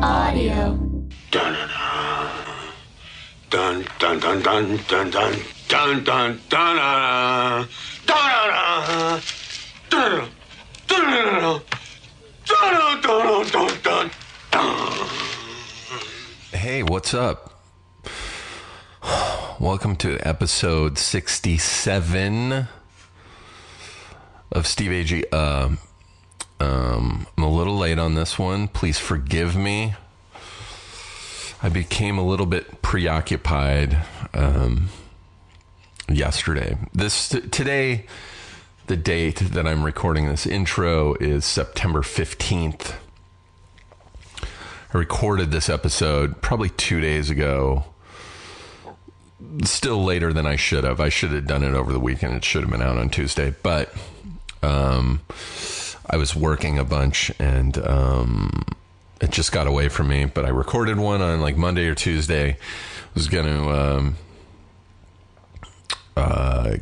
Feral Audio. Dun dun dun dun dun dun dun dun dun dun dun dun dun Hey, what's up? Welcome to episode 67 of Steve Agee. Uh, um, I'm a little late on this one. Please forgive me. I became a little bit preoccupied um, yesterday. This today, the date that I'm recording this intro is September 15th. I recorded this episode probably two days ago. Still later than I should have. I should have done it over the weekend. It should have been out on Tuesday, but um, I was working a bunch and um, it just got away from me. But I recorded one on like Monday or Tuesday. I Was going to um, uh,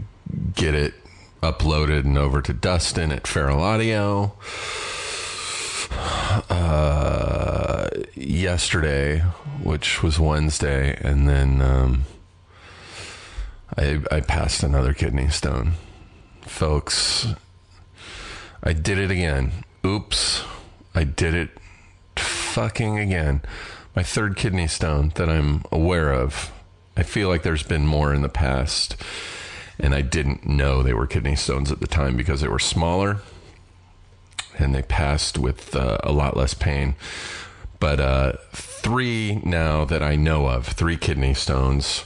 get it uploaded and over to Dustin at Feral Audio. Uh, yesterday, which was Wednesday, and then um, I, I passed another kidney stone. Folks, I did it again. Oops. I did it fucking again. My third kidney stone that I'm aware of. I feel like there's been more in the past, and I didn't know they were kidney stones at the time because they were smaller and they passed with uh, a lot less pain. But uh, three now that I know of, three kidney stones.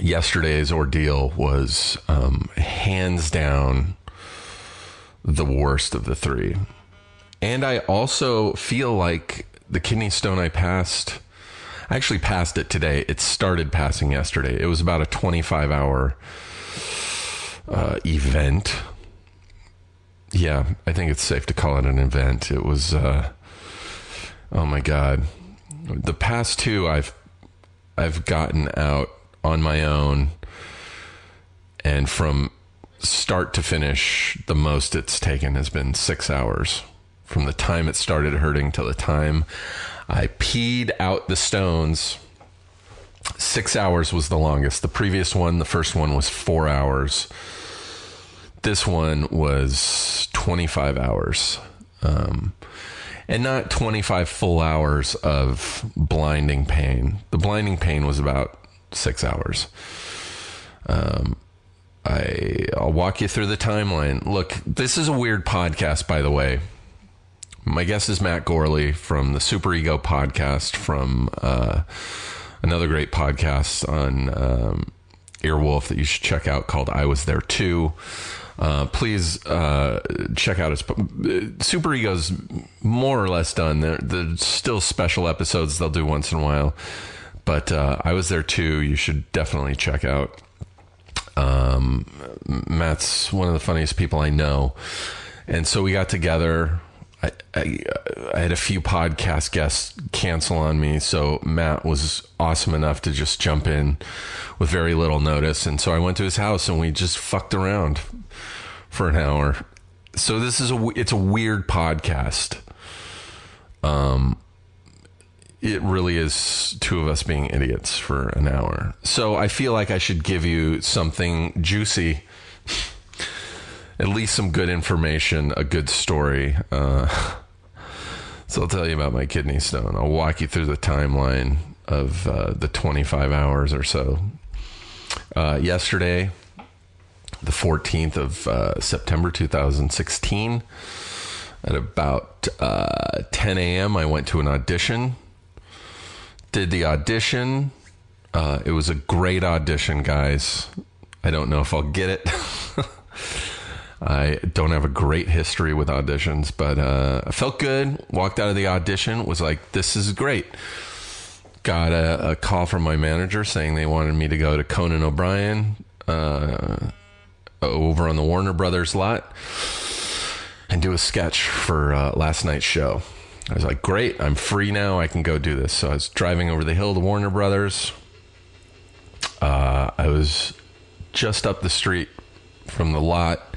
Yesterday's ordeal was um, hands down the worst of the three. And I also feel like the kidney stone I passed, I actually passed it today. It started passing yesterday. It was about a 25 hour uh, event. Yeah, I think it's safe to call it an event. It was, uh, oh my God. The past two I've, I've gotten out on my own and from start to finish, the most it's taken has been six hours. From the time it started hurting till the time I peed out the stones, six hours was the longest. The previous one, the first one, was four hours. This one was 25 hours. Um, and not 25 full hours of blinding pain. The blinding pain was about six hours. Um, I I'll walk you through the timeline. Look, this is a weird podcast, by the way. My guest is Matt Gourley from the Superego podcast, from uh, another great podcast on um, Earwolf that you should check out called "I Was There Too." Uh, please uh, check out his Superego's more or less done. There, there's still special episodes they'll do once in a while, but uh, I was there too. You should definitely check out. Um, Matt's one of the funniest people I know, and so we got together. I, I, I had a few podcast guests cancel on me, so Matt was awesome enough to just jump in with very little notice, and so I went to his house and we just fucked around for an hour. So this is a it's a weird podcast. Um, it really is two of us being idiots for an hour. So I feel like I should give you something juicy, at least some good information, a good story. Uh, so I'll tell you about my kidney stone. I'll walk you through the timeline of uh, the 25 hours or so. Uh, yesterday, the 14th of uh, September 2016, at about uh, 10 a.m., I went to an audition did the audition. Uh, it was a great audition, guys. I don't know if I'll get it. I don't have a great history with auditions, but uh, I felt good. Walked out of the audition, was like, this is great. Got a, a call from my manager saying they wanted me to go to Conan O'Brien uh, over on the Warner Brothers lot and do a sketch for uh, last night's show. I was like, great, I'm free now. I can go do this. So I was driving over the hill to Warner Brothers. Uh, I was just up the street from the lot,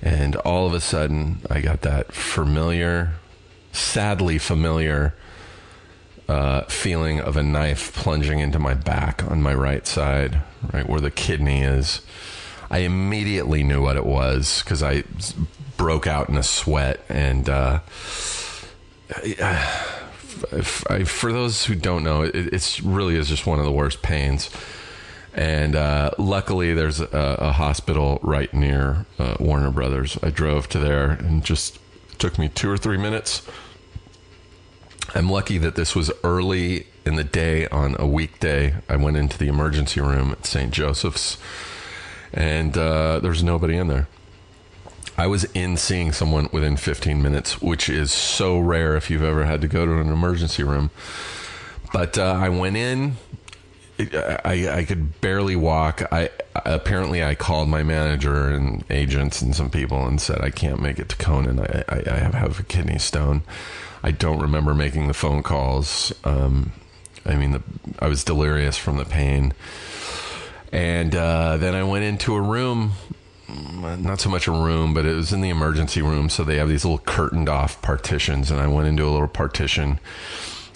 and all of a sudden, I got that familiar, sadly familiar uh, feeling of a knife plunging into my back on my right side, right where the kidney is. I immediately knew what it was because I broke out in a sweat and. Uh, I, for those who don't know, it it's really is just one of the worst pains. And uh, luckily, there's a, a hospital right near uh, Warner Brothers. I drove to there and just took me two or three minutes. I'm lucky that this was early in the day on a weekday. I went into the emergency room at St. Joseph's, and uh, there's nobody in there. I was in seeing someone within 15 minutes, which is so rare if you've ever had to go to an emergency room. But uh, I went in. I, I could barely walk. I apparently I called my manager and agents and some people and said I can't make it to Conan. I, I, I have, a kidney stone. I don't remember making the phone calls. Um, I mean, the, I was delirious from the pain. And uh, then I went into a room not so much a room, but it was in the emergency room. So they have these little curtained off partitions, and I went into a little partition.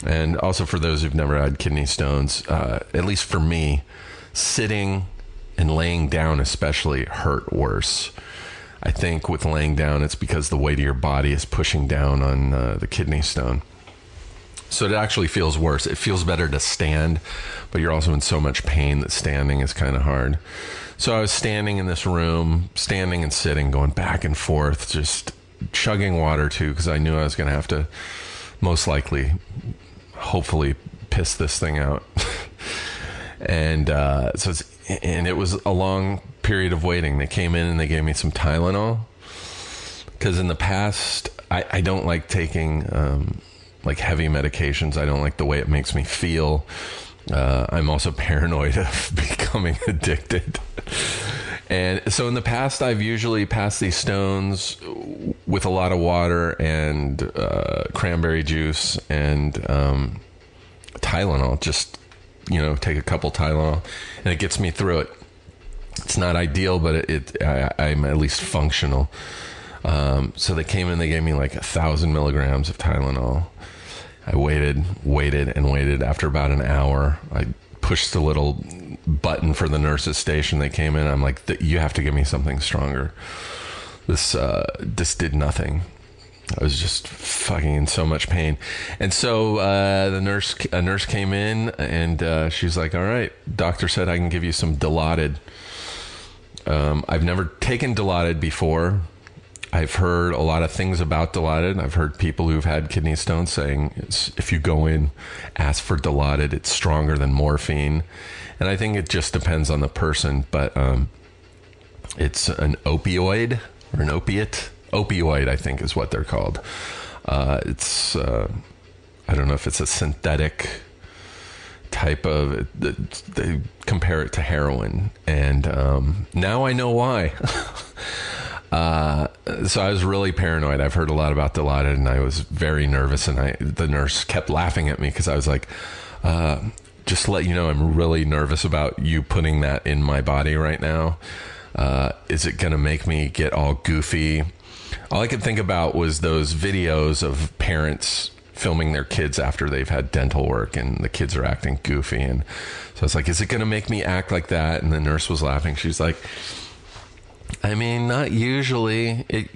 And also for those who've never had kidney stones, uh, at least for me, sitting and laying down especially hurt worse. I think with laying down, it's because the weight of your body is pushing down on uh, the kidney stone. So it actually feels worse. It feels better to stand, but you're also in so much pain that standing is kind of hard. So I was standing in this room, standing and sitting, going back and forth, just chugging water too, because I knew I was going to have to most likely, hopefully, piss this thing out. and uh, so, it's, and it was a long period of waiting. They came in and they gave me some Tylenol because in the past I, I don't like taking um, like heavy medications. I don't like the way it makes me feel. Uh, I'm also paranoid of becoming addicted. And so in the past, I've usually passed these stones with a lot of water and uh, cranberry juice and um, Tylenol. Just, you know, take a couple Tylenol and it gets me through it. It's not ideal, but it, it I, I'm at least functional. Um, so they came in, they gave me like a thousand milligrams of Tylenol. I waited, waited, and waited. After about an hour, I pushed the little button for the nurse's station. They came in. I'm like, you have to give me something stronger. This uh, this did nothing. I was just fucking in so much pain. And so uh, the nurse, a nurse came in, and uh, she's like, "All right, doctor said I can give you some Dilaudid." Um, I've never taken Dilaudid before. I've heard a lot of things about Dilaudid. I've heard people who've had kidney stones saying if you go in, ask for Dilaudid, it's stronger than morphine. And I think it just depends on the person, but um, it's an opioid or an opiate. Opioid, I think, is what they're called. Uh, it's, uh, I don't know if it's a synthetic type of, they compare it to heroin. And um, now I know why. Uh, so I was really paranoid. I've heard a lot about Dilaudid, and I was very nervous. And I, the nurse kept laughing at me because I was like, uh, "Just let you know, I'm really nervous about you putting that in my body right now. Uh, is it going to make me get all goofy?" All I could think about was those videos of parents filming their kids after they've had dental work and the kids are acting goofy and so I was like is it going to make me act like that and the nurse was laughing she's like I mean, not usually. It,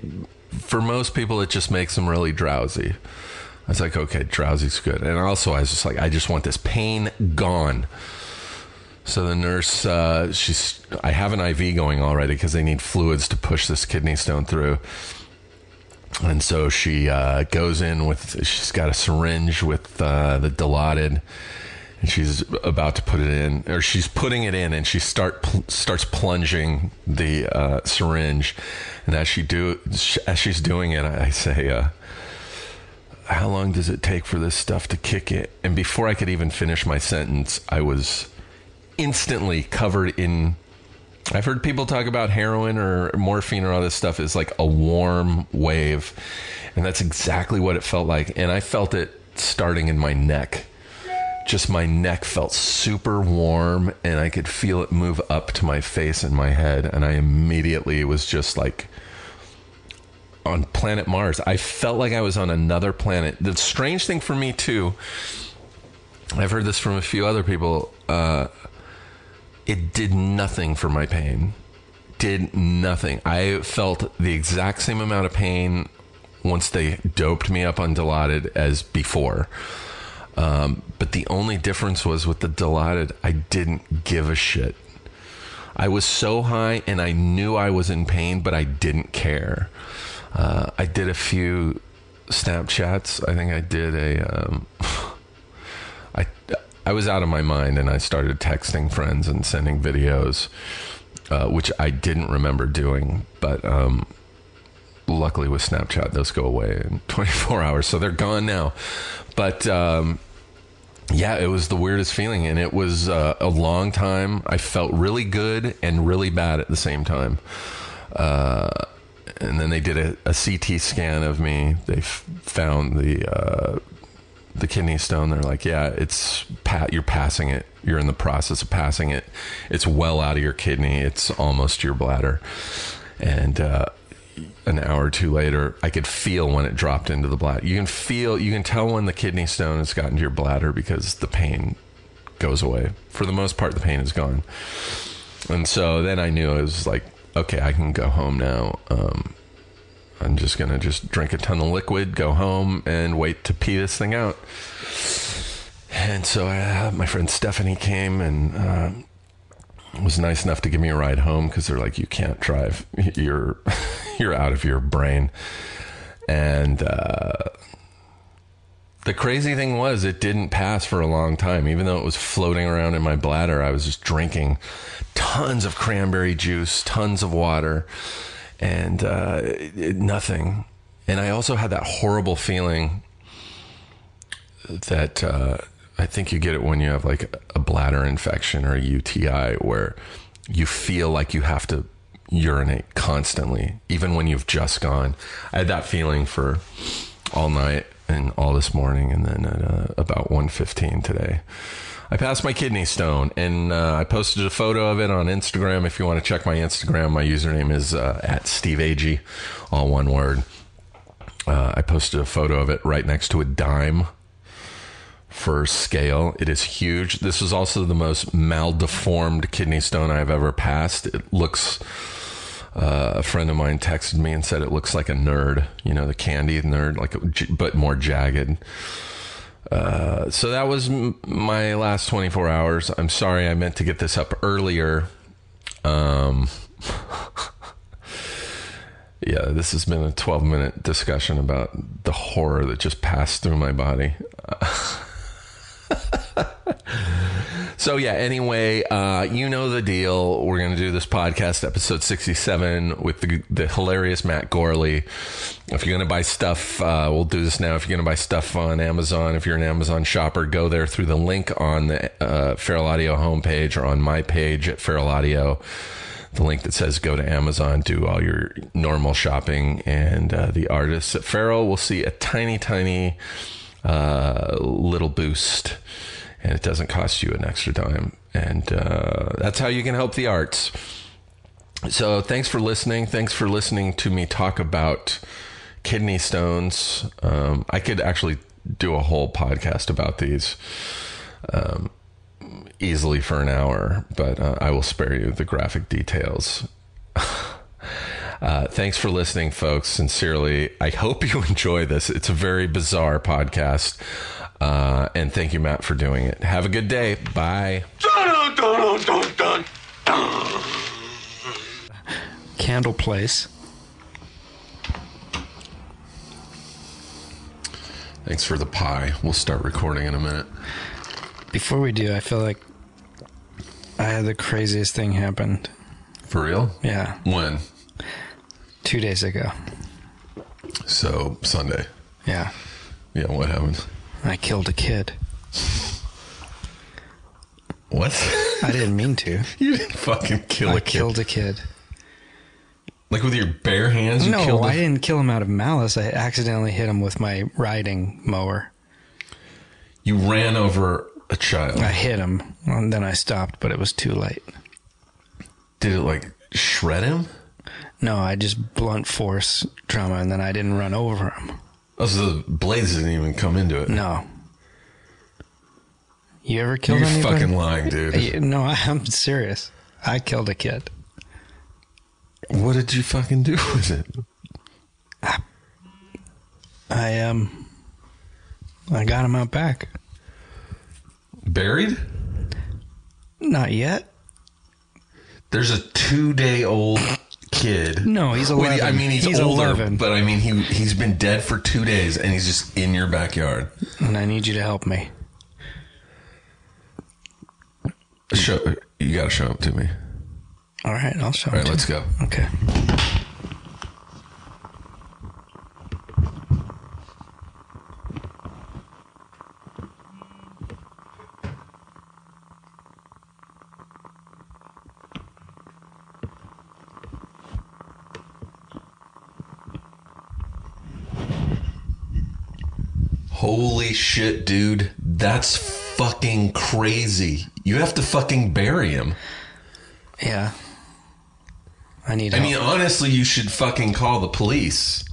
for most people, it just makes them really drowsy. I was like, okay, drowsy's good. And also, I was just like, I just want this pain gone. So the nurse, uh, she's, I have an IV going already because they need fluids to push this kidney stone through. And so she uh, goes in with, she's got a syringe with uh, the Dilaudid and she's about to put it in, or she's putting it in, and she start pl- starts plunging the uh, syringe. And as she do, as she's doing it, I, say, uh, "How long does it take for this stuff to kick it?" And before I could even finish my sentence, I was instantly covered in. I've heard people talk about heroin or morphine or all this stuff is like a warm wave, and that's exactly what it felt like. And I felt it starting in my neck just my neck felt super warm and I could feel it move up to my face and my head. And I immediately was just like on planet Mars. I felt like I was on another planet. The strange thing for me, too, I've heard this from a few other people, uh, it did nothing for my pain. Did nothing. I felt the exact same amount of pain once they doped me up on Dilaudid as before. Um, but the only difference was with the Dilaudid, I didn't give a shit. I was so high and I knew I was in pain, but I didn't care. Uh, I did a few Snapchats. I think I did a. Um, I I was out of my mind and I started texting friends and sending videos, uh, which I didn't remember doing, but. Um, luckily with Snapchat, those go away in 24 hours, so they're gone now. But um, yeah, it was the weirdest feeling, and it was uh, a long time. I felt really good and really bad at the same time. Uh, and then they did a, a, CT scan of me. They f- found the uh, the kidney stone. They're like, yeah, it's pat. You're passing it. You're in the process of passing it. It's well out of your kidney. It's almost your bladder. And uh, an hour or two later, I could feel when it dropped into the bladder. You can feel, you can tell when the kidney stone has gotten to your bladder because the pain goes away. For the most part, the pain is gone. And so then I knew it was like, okay, I can go home now. Um, I'm just gonna just drink a ton of liquid, go home, and wait to pee this thing out. And so uh, my friend Stephanie came and uh, was nice enough to give me a ride home because they're like, you can't drive. You're you're out of your brain. And uh, the crazy thing was, it didn't pass for a long time. Even though it was floating around in my bladder, I was just drinking tons of cranberry juice, tons of water, and uh, it, nothing. And I also had that horrible feeling that uh, I think you get it when you have like a bladder infection or a UTI where you feel like you have to urinate constantly, even when you've just gone. I had that feeling for all night and all this morning, and then at uh, about 1.15 today. I passed my kidney stone, and uh, I posted a photo of it on Instagram. If you want to check my Instagram, my username is uh, at Steve Agee, all one word. Uh, I posted a photo of it right next to a dime for scale. It is huge. This is also the most maldeformed kidney stone I've ever passed. It looks uh, a friend of mine texted me and said it looks like a nerd, you know, the candy nerd, like, but more jagged. Uh, so that was m- my last 24 hours. I'm sorry, I meant to get this up earlier. Um, yeah, this has been a 12 minute discussion about the horror that just passed through my body. so yeah anyway uh, you know the deal. We're to do this podcast episode 67 with the, the hilarious matt gourley. If you're to buy stuff uh, we'll do this now. If you're to buy stuff on amazon if you're an amazon shopper go there through the link on the uh, feral audio homepage or on my page at feral audio. The link that says go to Amazon, do all your normal shopping, and uh, the artists at Feral will see a tiny, tiny uh, little boost, and it doesn't cost you an extra dime. And uh, that's how you can help the arts. So thanks for listening. Thanks for listening to me talk about kidney stones. Um, I could actually do a whole podcast about these. Um, easily for an hour, but uh, I will spare you the graphic details. Uh, thanks for listening, folks. Sincerely, I hope you enjoy this. It's a very bizarre podcast. Uh, and thank you, Matt, for doing it. Have a good day. Bye. Candle Place. Thanks for the pie. We'll start recording in a minute. Before we do, I feel like I had the craziest thing happened. For real? Yeah, When? two days ago. So Sunday. Yeah, Yeah, what happened? I killed a kid. What? I didn't mean to. you didn't fucking kill I a kid. killed a kid. like with your bare hands, you no, killed I a didn't kill him out of malice. I accidentally hit him with my riding mower. You ran over a child. I hit him, and then I stopped, but it was too late. Did it like shred him? No, I just blunt force trauma, and then I didn't run over him. Oh, so the blades didn't even come into it. No. You ever killed You're anybody? fucking lying, dude. No, I'm serious. I killed a kid. What did you fucking do with it? I um, I got him out back. Buried? Not yet. There's a two day old kid. No, he's Wait, 11. I mean, he's, He's older, 11. but I mean, he he's been dead for two days, and he's just in your backyard. And I need you to help me. Show you got to show him to me. All right, I'll show All him. right, to let's you. go. Okay. Holy shit, dude, that's fucking crazy. You have to fucking bury him. Yeah. I need to I help. mean, honestly, you should fucking call the police.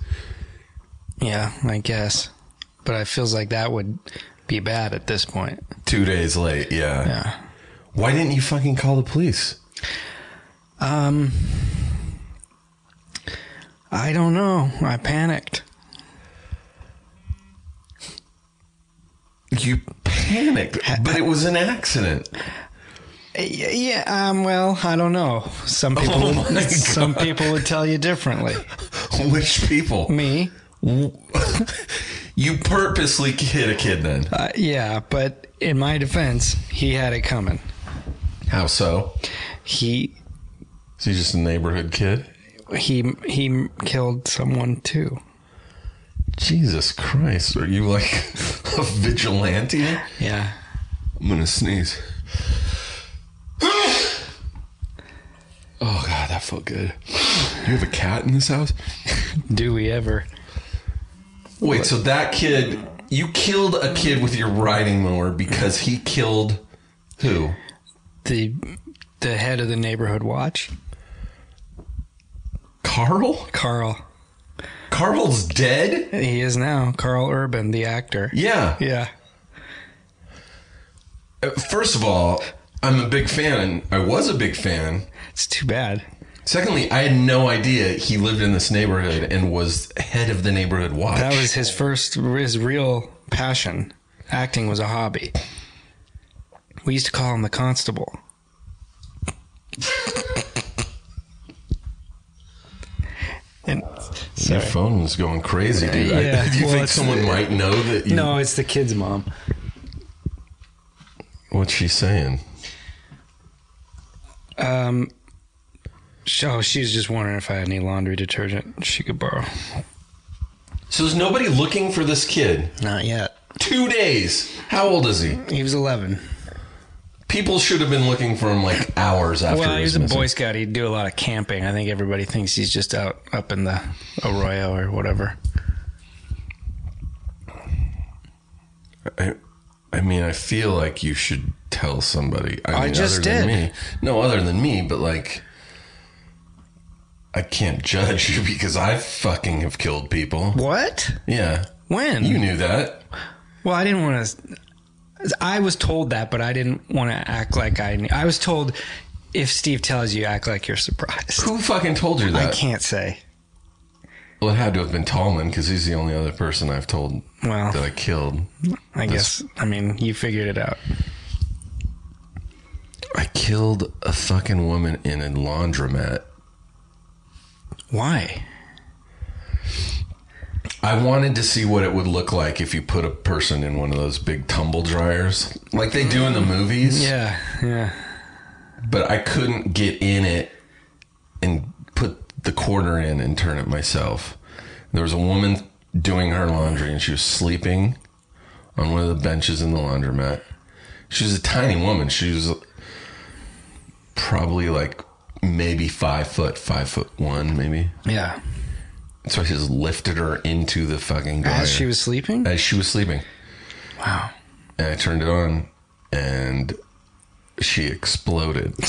yeah, I guess. But it feels like that would be bad at this point. Two days late, yeah. Yeah. Why didn't you fucking call the police? Um, I don't know. I panicked. You panicked, but it was an accident. Yeah, um, well, I don't know. Some people, Oh would, some people would tell you differently. Which people? Me, You purposely hit a kid then. uh, yeah, but in my defense, he had it coming. How so? He Is he just a neighborhood kid? he he killed someone too. Jesus Christ. Are you like a vigilante? Yeah, I'm gonna sneeze. Oh god, that felt good. You have a cat in this house? do we ever? Wait, so that kid you killed a kid with your riding mower because he killed who? The the head of the neighborhood watch, Carl? Carl. Carl's dead? He is now Karl Urban, the actor. Yeah. Yeah. Uh, First of all, I'm a big fan. I was a big fan. It's too bad. Secondly, I had no idea he lived in this neighborhood and was head of the neighborhood watch. That was his first, his real passion. Acting was a hobby. We used to call him the constable. And Your phone was going crazy, dude. I- Yeah, do you well, think someone might know that you. no, it's the kid's mom. What's she saying? Um, sh- oh, she's just wondering if I had any laundry detergent she could borrow. So is nobody looking for this kid? Not yet. Two days. How old is he? He was 11. People should have been looking for him like hours after well, he he was was a. Boy Scout. He'd do a lot of camping. I think everybody thinks he's just out up in the arroyo or whatever. I, I mean, I feel like you should tell somebody. I, I just other than did. me. No, other than me, but like, I can't judge you because I fucking have killed people. What? Yeah, When? you knew that. Well, I didn't want to. I was told that, but I didn't want to act like I knew. I was told if Steve tells you, act like you're surprised. Who fucking told you that? I can't say. Well, it had to have been Tallman because he's the only other person I've told Well, that I killed. I guess. I mean, you figured it out. I killed a fucking woman in a laundromat. Why? I wanted to see what it would look like if you put a person in one of those big tumble dryers, like they do in the movies. Yeah, yeah. But I couldn't get in it and put the quarter in and turn it myself. There was a woman doing her laundry and she was sleeping on one of the benches in the laundromat. She was a tiny woman. She was probably like maybe five foot, five foot one, maybe. Yeah. So I just lifted her into the fucking dryer As she was sleeping? as she was sleeping. Wow. And I turned it on and she exploded.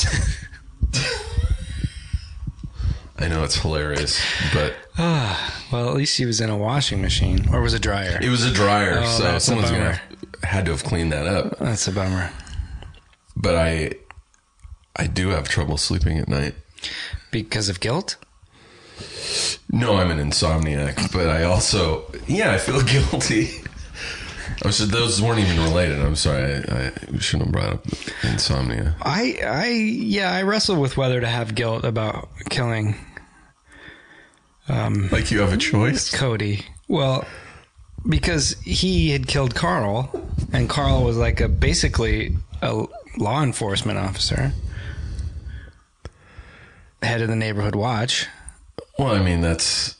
I know it's hilarious, but Well, at least she was in a washing machine. Or was it dryer? it was a dryer, Oh, so that's a someone's gonna have, had to have cleaned that up. That's a bummer. But I, I do have trouble sleeping at night. Because of guilt? No, I'm an insomniac, but I also, yeah, I feel guilty. Oh, I was those weren't even related. I'm sorry, I, I shouldn't have brought up insomnia. I, I, yeah, I wrestle with whether to have guilt about killing um, Like you have a choice. Cody. Well, because he had killed Carl, and Carl was like a basically a law enforcement officer, head of the neighborhood watch. Well, I mean that's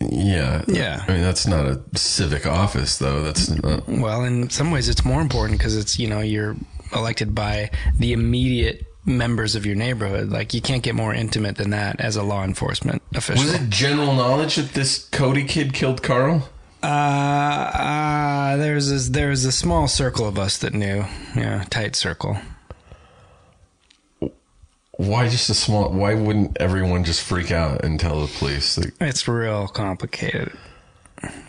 yeah, Yeah. I mean that's not a civic office though. That's not, Well, in some ways, it's more important because it's you know you're elected by the immediate members of your neighborhood. Like you can't get more intimate than that as a law enforcement official. was it general knowledge that this Cody kid killed Carl? Uh, uh there's a, there's a small circle of us that knew. Yeah, tight circle. Why just a small? Why wouldn't everyone just freak out and tell the police? Like, It's real complicated.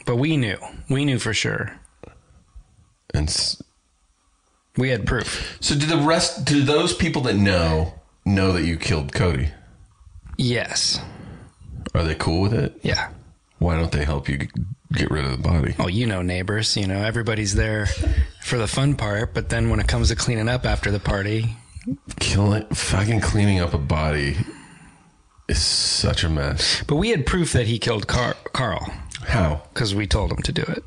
But we knew. We knew for sure. and s- We had proof. so, do the rest? Do those people that know know that you killed Cody? Yes. Are they cool with it? Yeah. Why don't they help you g- get rid of the body? Oh, you know neighbors. You know, everybody's there for the fun part, but then when it comes to cleaning up after the party, Killing, fucking cleaning up a body is such a mess. but we had proof that he killed Car- Carl How? because we told him to do it.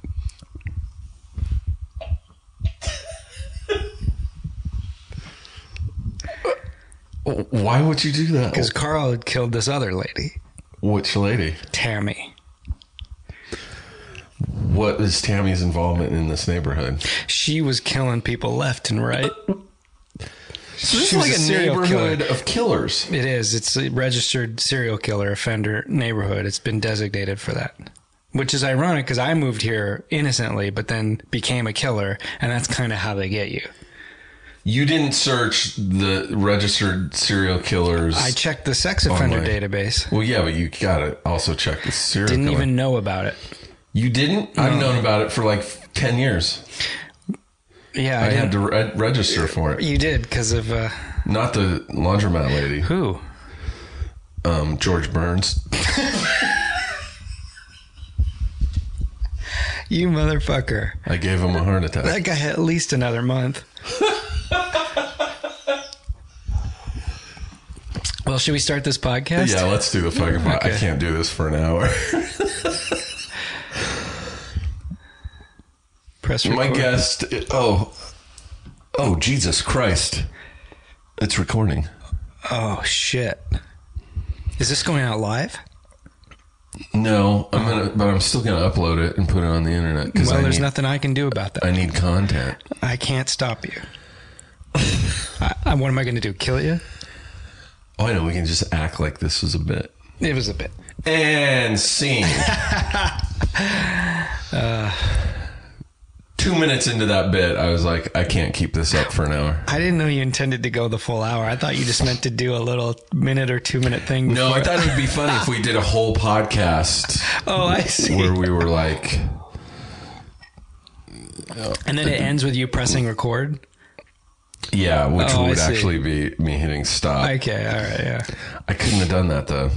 Why would you do that? Because Carl had killed this other lady, Which lady? Tammy. What is Tammy's involvement in this neighborhood? She was killing people left and right. So this She like a serial neighborhood of killers. It is. It's a registered serial killer offender neighborhood. It's been designated for that. Which is ironic because I moved here innocently, but then became a killer, and that's kind of how they get you. You didn't search the registered serial killers. I checked the sex offender Online. database. well, yeah, but you gotta also check the serial Didn't killer. even know about it. You didn't? I've known about it for like ten years. Yeah, I, I, had to re- register for it. You did because of uh, Not the laundromat lady, who? um, George Burns. You motherfucker. I gave him a heart attack. That guy had at least another month. well, should we start this podcast? yeah, let's do the fucking. po- I can't do this for an hour. Press My guest. Oh, oh, Jesus Christ! It's recording. Oh shit! Is this going out live? No, I'm gonna, but I'm still gonna upload it and put it on the internet because Well, I there's need, nothing I can do about that. I need content. I can't stop you. I, I, what am I going to do? Kill you? Oh, I know. We can just act like this was a bit. It was a bit. And scene. Uh, Two minutes into that bit, I was like, I can't keep this up for an hour. I didn't know you intended to go the full hour. I thought you just meant to do a little minute or two minute thing. No, I thought it would be funny if we did a whole podcast Oh, I see. where we were like, And then it ends with you pressing record. yeah, which Oh, would actually be me hitting stop. Okay, all right, yeah. I couldn't have done that though.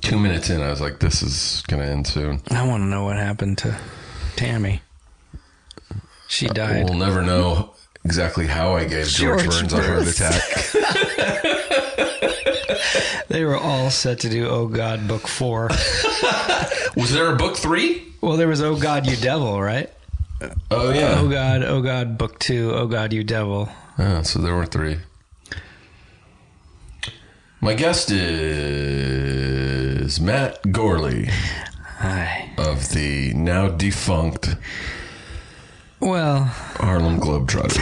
Two minutes in, I was like, this is going to end soon. I want to know what happened to Tammy. She uh, died. We'll never know exactly how I gave George, George Burns a heart attack. They were all set to do Oh God Book Four. Was there a book three? well, there was Oh God You Devil, right? Oh yeah. Oh God, Oh God Book Two, Oh God You Devil. Oh, so there were three. My guest is Matt Gourley Hi. of the now defunct Well, Harlem Globetrotters.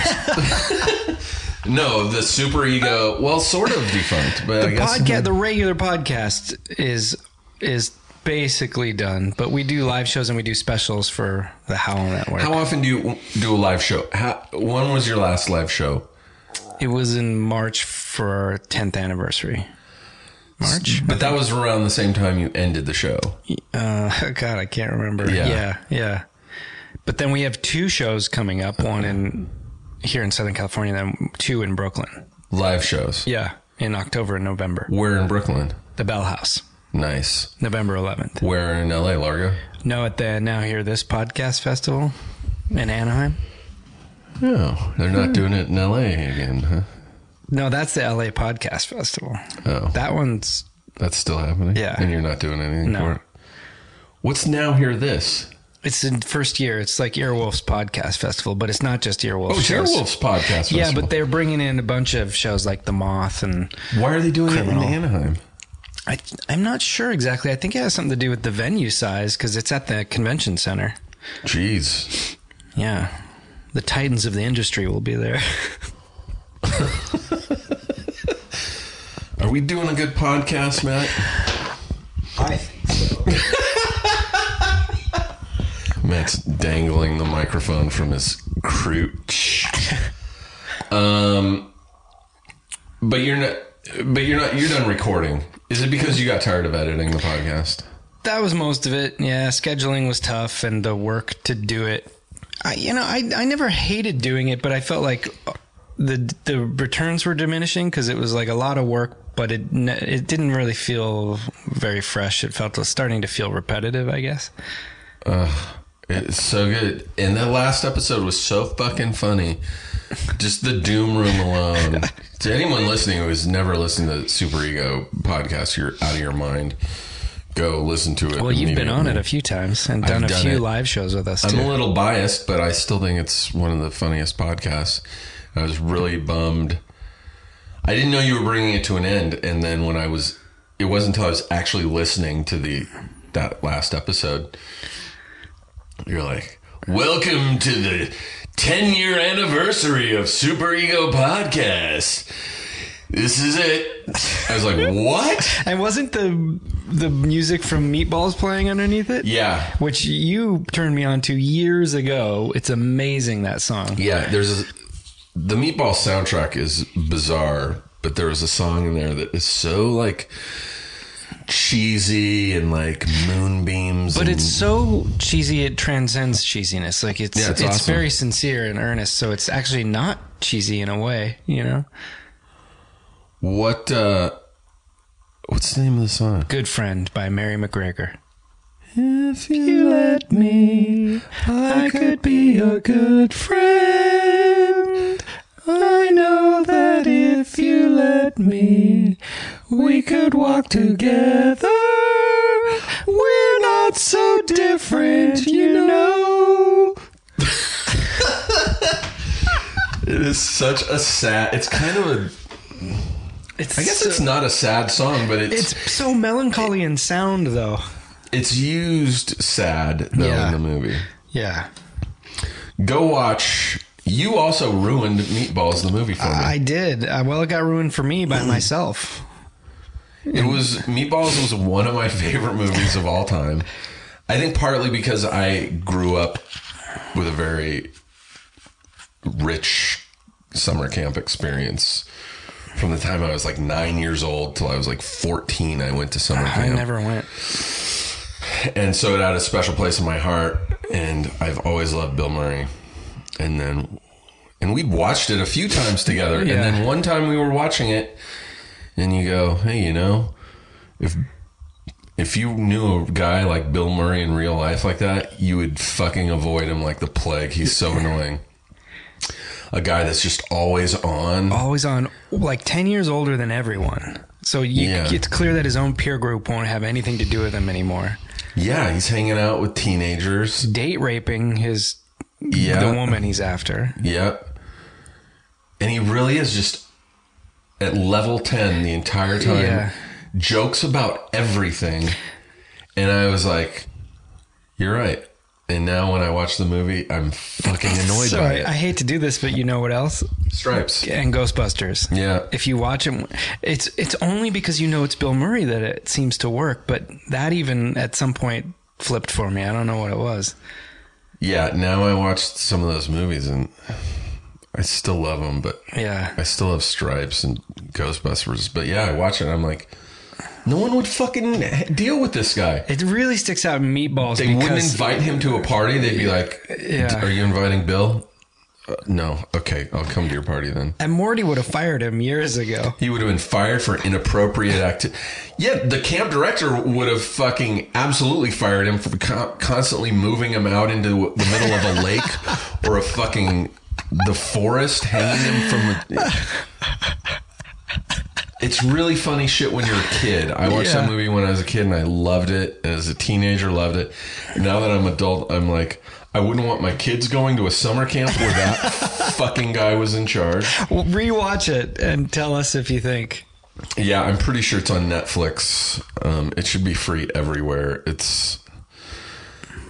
no, the superego. Well, sort of defunct, but I the guess podcast, the regular podcast is is basically done, but we do live shows and we do specials for the Howl Network. How often do you do a live show? How, when was your last live show? it was in March for our 10th anniversary. March? But that was around the same time you ended the show. Uh, God, I can't remember. Yeah. yeah, yeah. But then we have two shows coming up. One in here in Southern California, then two in Brooklyn. Live shows. Yeah, in October and November. Where in Brooklyn? The Bell House, Nice. November 11th. Where in LA, Largo? No, at the Now Hear This podcast festival in Anaheim. No, they're not hmm. doing it in LA again, huh? No, that's the LA Podcast Festival. Oh, That one's that's still happening. Yeah. and you're not doing anything No. for it. What's now here? This it's in first year. It's like Earwolf's Podcast Festival, but it's not just Earwolf. oh, shows. Wolf's podcast. Festival. Yeah, but they're bringing in a bunch of shows like The Moth and why are they doing Criminal. it in Anaheim? I, I'm not sure exactly. I think it has something to do with the venue size because it's at the convention center. Jeez, Yeah. The titans of the industry will be there. are we doing a good podcast, Matt? I think so. Matt's dangling the microphone from his crotch. um, but you're not. But you're not. You're done recording. Is it because you got tired of editing the podcast? That was most of it. Yeah, scheduling was tough and the work to do it. I, you know, I, I never hated doing it, but I felt like the the returns were diminishing because it was like a lot of work, but it it didn't really feel very fresh. It felt starting to feel repetitive, I guess. It's so good. And that last episode was so fucking funny. Just the Doom Room alone. to anyone listening who has never listened to the Superego podcast, you're out of your mind. Go listen to it. Well, you've been on it a few times and done a done few it. live shows with us I'm too. a little biased, but I still think it's one of the funniest podcasts. I was really bummed. I didn't know you were bringing it to an end, and then when I was, it wasn't until I was actually listening to the that last episode. You're like, "Welcome to the 10 year anniversary of Superego Podcast. This is it." I was like, "What?" and wasn't the the music from Meatballs playing underneath it? Yeah, Which you turned me on to years ago. It's amazing that song. Yeah, there's a, the Meatball soundtrack is bizarre, but there was a song in there that is so like cheesy and like moonbeams. But and, it's so cheesy it transcends cheesiness. Like it's Yeah, it's it's, awesome. very sincere and earnest, so it's actually not cheesy in a way, you know? what uh what's the name of the song? Good Friend by Mary MacGregor. If you let me, I could be a good friend. I know that if you let me, we could walk together. We're not so different, you know. it is such a sad. It's kind of a. It's I guess it's not a sad song, but it's it's so melancholy in sound though. it's used sad though Yeah. in the movie. Yeah. Go watch. You also ruined Meatballs, the movie for me. I did. Uh, well, it got ruined for me by myself. it was Meatballs was one of my favorite movies of all time. I think partly because I grew up with a very rich summer camp experience. From the time I was like nine years old till I was like fourteen, I went to summer I camp. never went. and so it had a special place in my heart and i've always loved bill murray and then and we'd watched it a few times together and then one time we were watching it and you go hey you know if if you knew a guy like bill murray in real life like that you would fucking avoid him like the plague he's so annoying a guy that's just always on. always on, like ten years older than everyone. So you, Yeah. it's clear that his own peer group won't have anything to do with him anymore. Yeah, he's hanging out with teenagers. Date raping his Yeah. the woman he's after. Yep. And he really is just at level 10 the entire time. Yeah. Jokes about everything. And I was like, you're right. And now when I watch the movie, I'm fucking annoyed So by I, it. I hate to do this, but you know what else? Stripes. And Ghostbusters. Yeah. If you watch it, it's it's only because you know it's Bill Murray that it seems to work. But that even at some point flipped for me. I don't know what it was. Yeah, now I watched some of those movies and I still love them, but Yeah. I still have Stripes and Ghostbusters. But yeah, I watch it and I'm like, no one would fucking deal with this guy. It really sticks out in meatballs. They wouldn't invite him to a party. They'd be like, Yeah. "Are you inviting Bill?" Uh, no. Okay, I'll come to your party then. And Morty would have fired him years ago. He would have been fired for inappropriate activity. Yeah, the camp director would have fucking absolutely fired him for co- constantly moving him out into the middle of a lake or a fucking the forest, hanging him from. A, it's really funny shit when you're a kid. I watched Yeah. that movie when I was a kid and I loved it. As a teenager, loved it. Now that I'm adult, I'm like, I wouldn't want my kids going to a summer camp where that fucking guy was in charge. Well, rewatch it and tell us if you think. Yeah, I'm pretty sure it's on Netflix. Um, it should be free everywhere. It's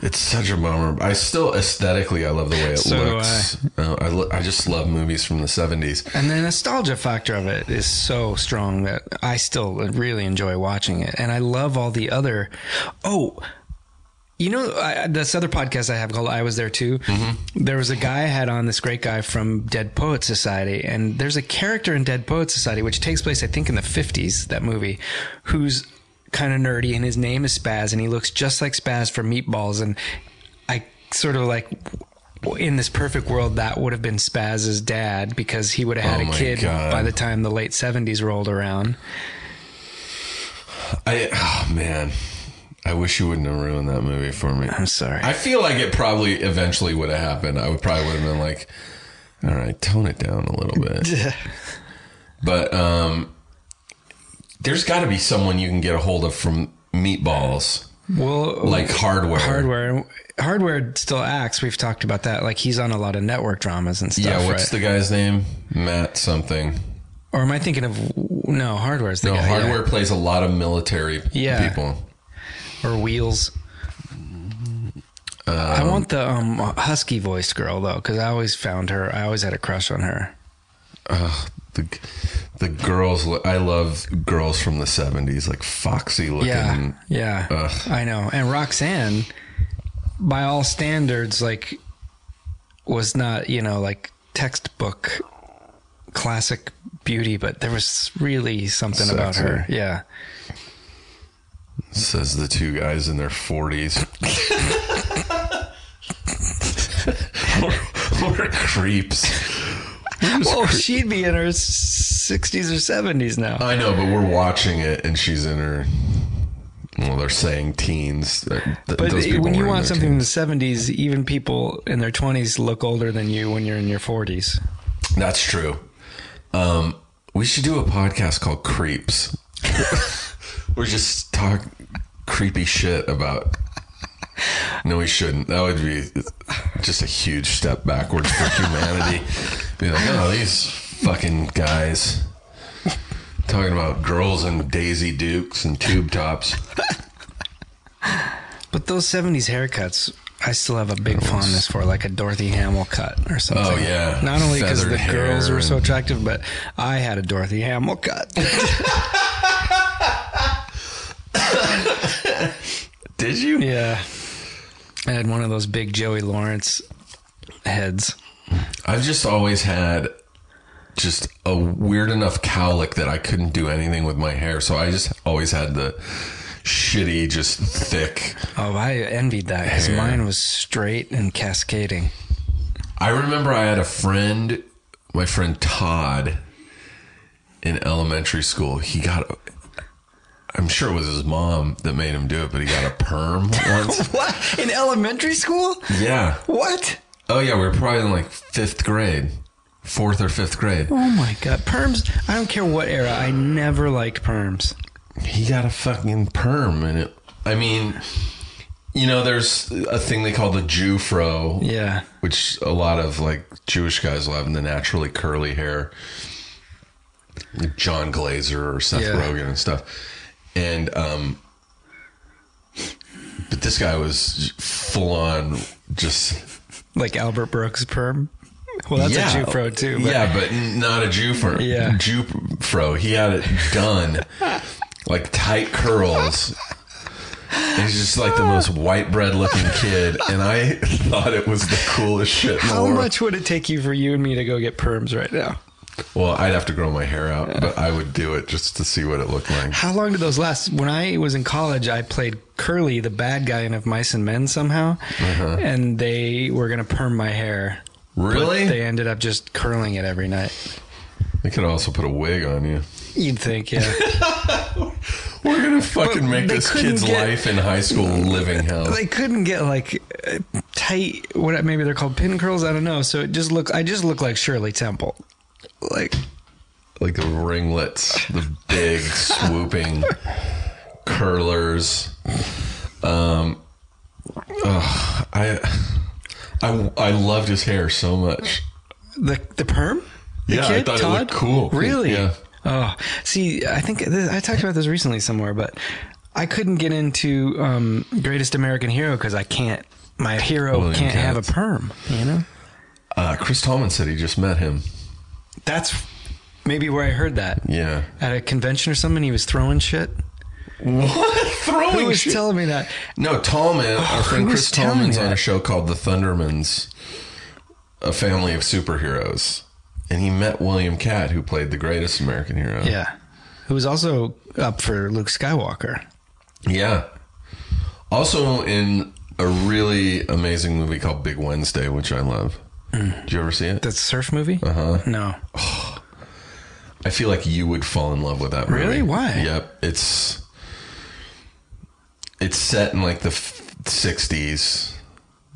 it's such a bummer. I still aesthetically, I love the way it So looks. Uh, I lo- I just love movies from the '70s. And the nostalgia factor of it is so strong that I still really enjoy watching it. And I love all the other. Oh, you know, I, this other podcast I have called I Was There Too. Mm-hmm. There was a guy I had on, this great guy from Dead Poet Society. And there's a character in Dead Poet Society, which takes place, I think, in the 50s, that movie, who's kind of nerdy and his name is Spaz and he looks just like Spaz from Meatballs. And I sort of like, in this perfect world, that would have been Spaz's dad because he would have had Oh a kid God. by the time the late 70s rolled around. I oh man, I wish you wouldn't have ruined that movie for me. I'm sorry. I feel like it probably eventually would have happened. I would probably would have been like, all right, tone it down a little bit. but um, there's got to be someone you can get a hold of from Meatballs, well, like hardware. hardware hardware still acts we've talked about that like he's on a lot of network dramas and stuff Yeah, what's right? the guy's name? Matt something. or am i thinking of no hardware's the No, guy, yeah. hardware plays a lot of military Yeah. people. Or wheels? I want the um, husky voiced girl though because i always found her i always had a crush on her. The the girls, I love girls from the '70s, like foxy looking. yeah yeah. Ugh. i know. And roxanne by all standards like was not you know like textbook classic beauty but there was really something about her. Yeah Says the two guys in their 40s. We're creeps. Well, she'd be in her 60s or 70s now. I know, but we're watching it and she's in her. Well, they're saying teens. Th- th- But those when you were want their something in the 70s, even people in their 20s look older than you when you're in your 40s. That's true. Um, we should do a podcast called Creeps. we just talk creepy shit about. No, we shouldn't. That would be just a huge step backwards for humanity. Be like, oh, these fucking guys talking about girls and Daisy Dukes and tube tops. But those 70s haircuts, I still have a big fondness for, like a Dorothy Hamill cut or something. Oh, yeah. Not only because the girls were so attractive, but I had a Dorothy Hamill cut. Did you? Yeah. I had one of those big Joey Lawrence heads. I've just always had just a weird enough cowlick that I couldn't do anything with my hair. So I just always had the shitty, just thick. Oh, I envied that because mine was straight and cascading. I remember I had a friend, my friend Todd, in elementary school. He got, I'm sure it was his mom that made him do it, but he got a perm once. What? In elementary school? yeah. What? Oh, yeah. We were probably in like fifth grade. fourth or fifth grade. Oh my god, perms! I don't care what era. I never liked perms. He got a fucking perm, and it. I mean, you know, there's a thing they call the Jew fro. Yeah. which a lot of like Jewish guys will have the naturally curly hair. Jon Glaser or Seth Yeah. Rogen and stuff. And um but this guy was full on just Like Albert Brooks perm. Well, that's yeah, a Jew fro too. But yeah, but not a Jew fro. Yeah. Jew fro. He had it done like tight curls. And He's just like the most white bread looking kid, and I thought it was the coolest shit. How much would it take you for you and me to go get perms right now? Well, I'd have to grow my hair out, but I would do it just to see what it looked like. How long did those last? When I was in college, I played Curly, the bad guy in Of Mice and Men somehow, and they were gonna perm my hair. but Really? They ended up just curling it every night. They could also put a wig on you. You'd think, yeah. We're gonna fucking But make this kid's get- life in high school living hell. they couldn't get like uh, tight. What maybe they're called pin curls. I don't know. So it just look. I just look like Shirley Temple. Like like the ringlets, the big swooping curlers. Um, ugh, I, I, I loved his hair so much. the the perm. The Yeah, I thought it looked cool. Really? Yeah. Oh, see, I think this, I talked about this recently somewhere, but I couldn't get into um, Greatest American Hero because I can't. My hero William can't have a perm. You know. Uh, Chris Tallman said he just met him. That's maybe where I heard that. Yeah. At a convention or something, he was throwing shit. What? Throwing Who was shit? telling me that? No, Tallman, uh, oh, our friend Chris telling Tallman's on a show called The Thundermans, a family of superheroes. And he met William Katt, who played the greatest American hero. Yeah. Who was also up for Luke Skywalker. Yeah. Also in a really amazing movie called Big Wednesday, which I love. Did you ever see it? That surf movie? Uh huh. No. I feel like you would fall in love with that movie. Really? Why? Yep. It's it's set in like the f- 60s.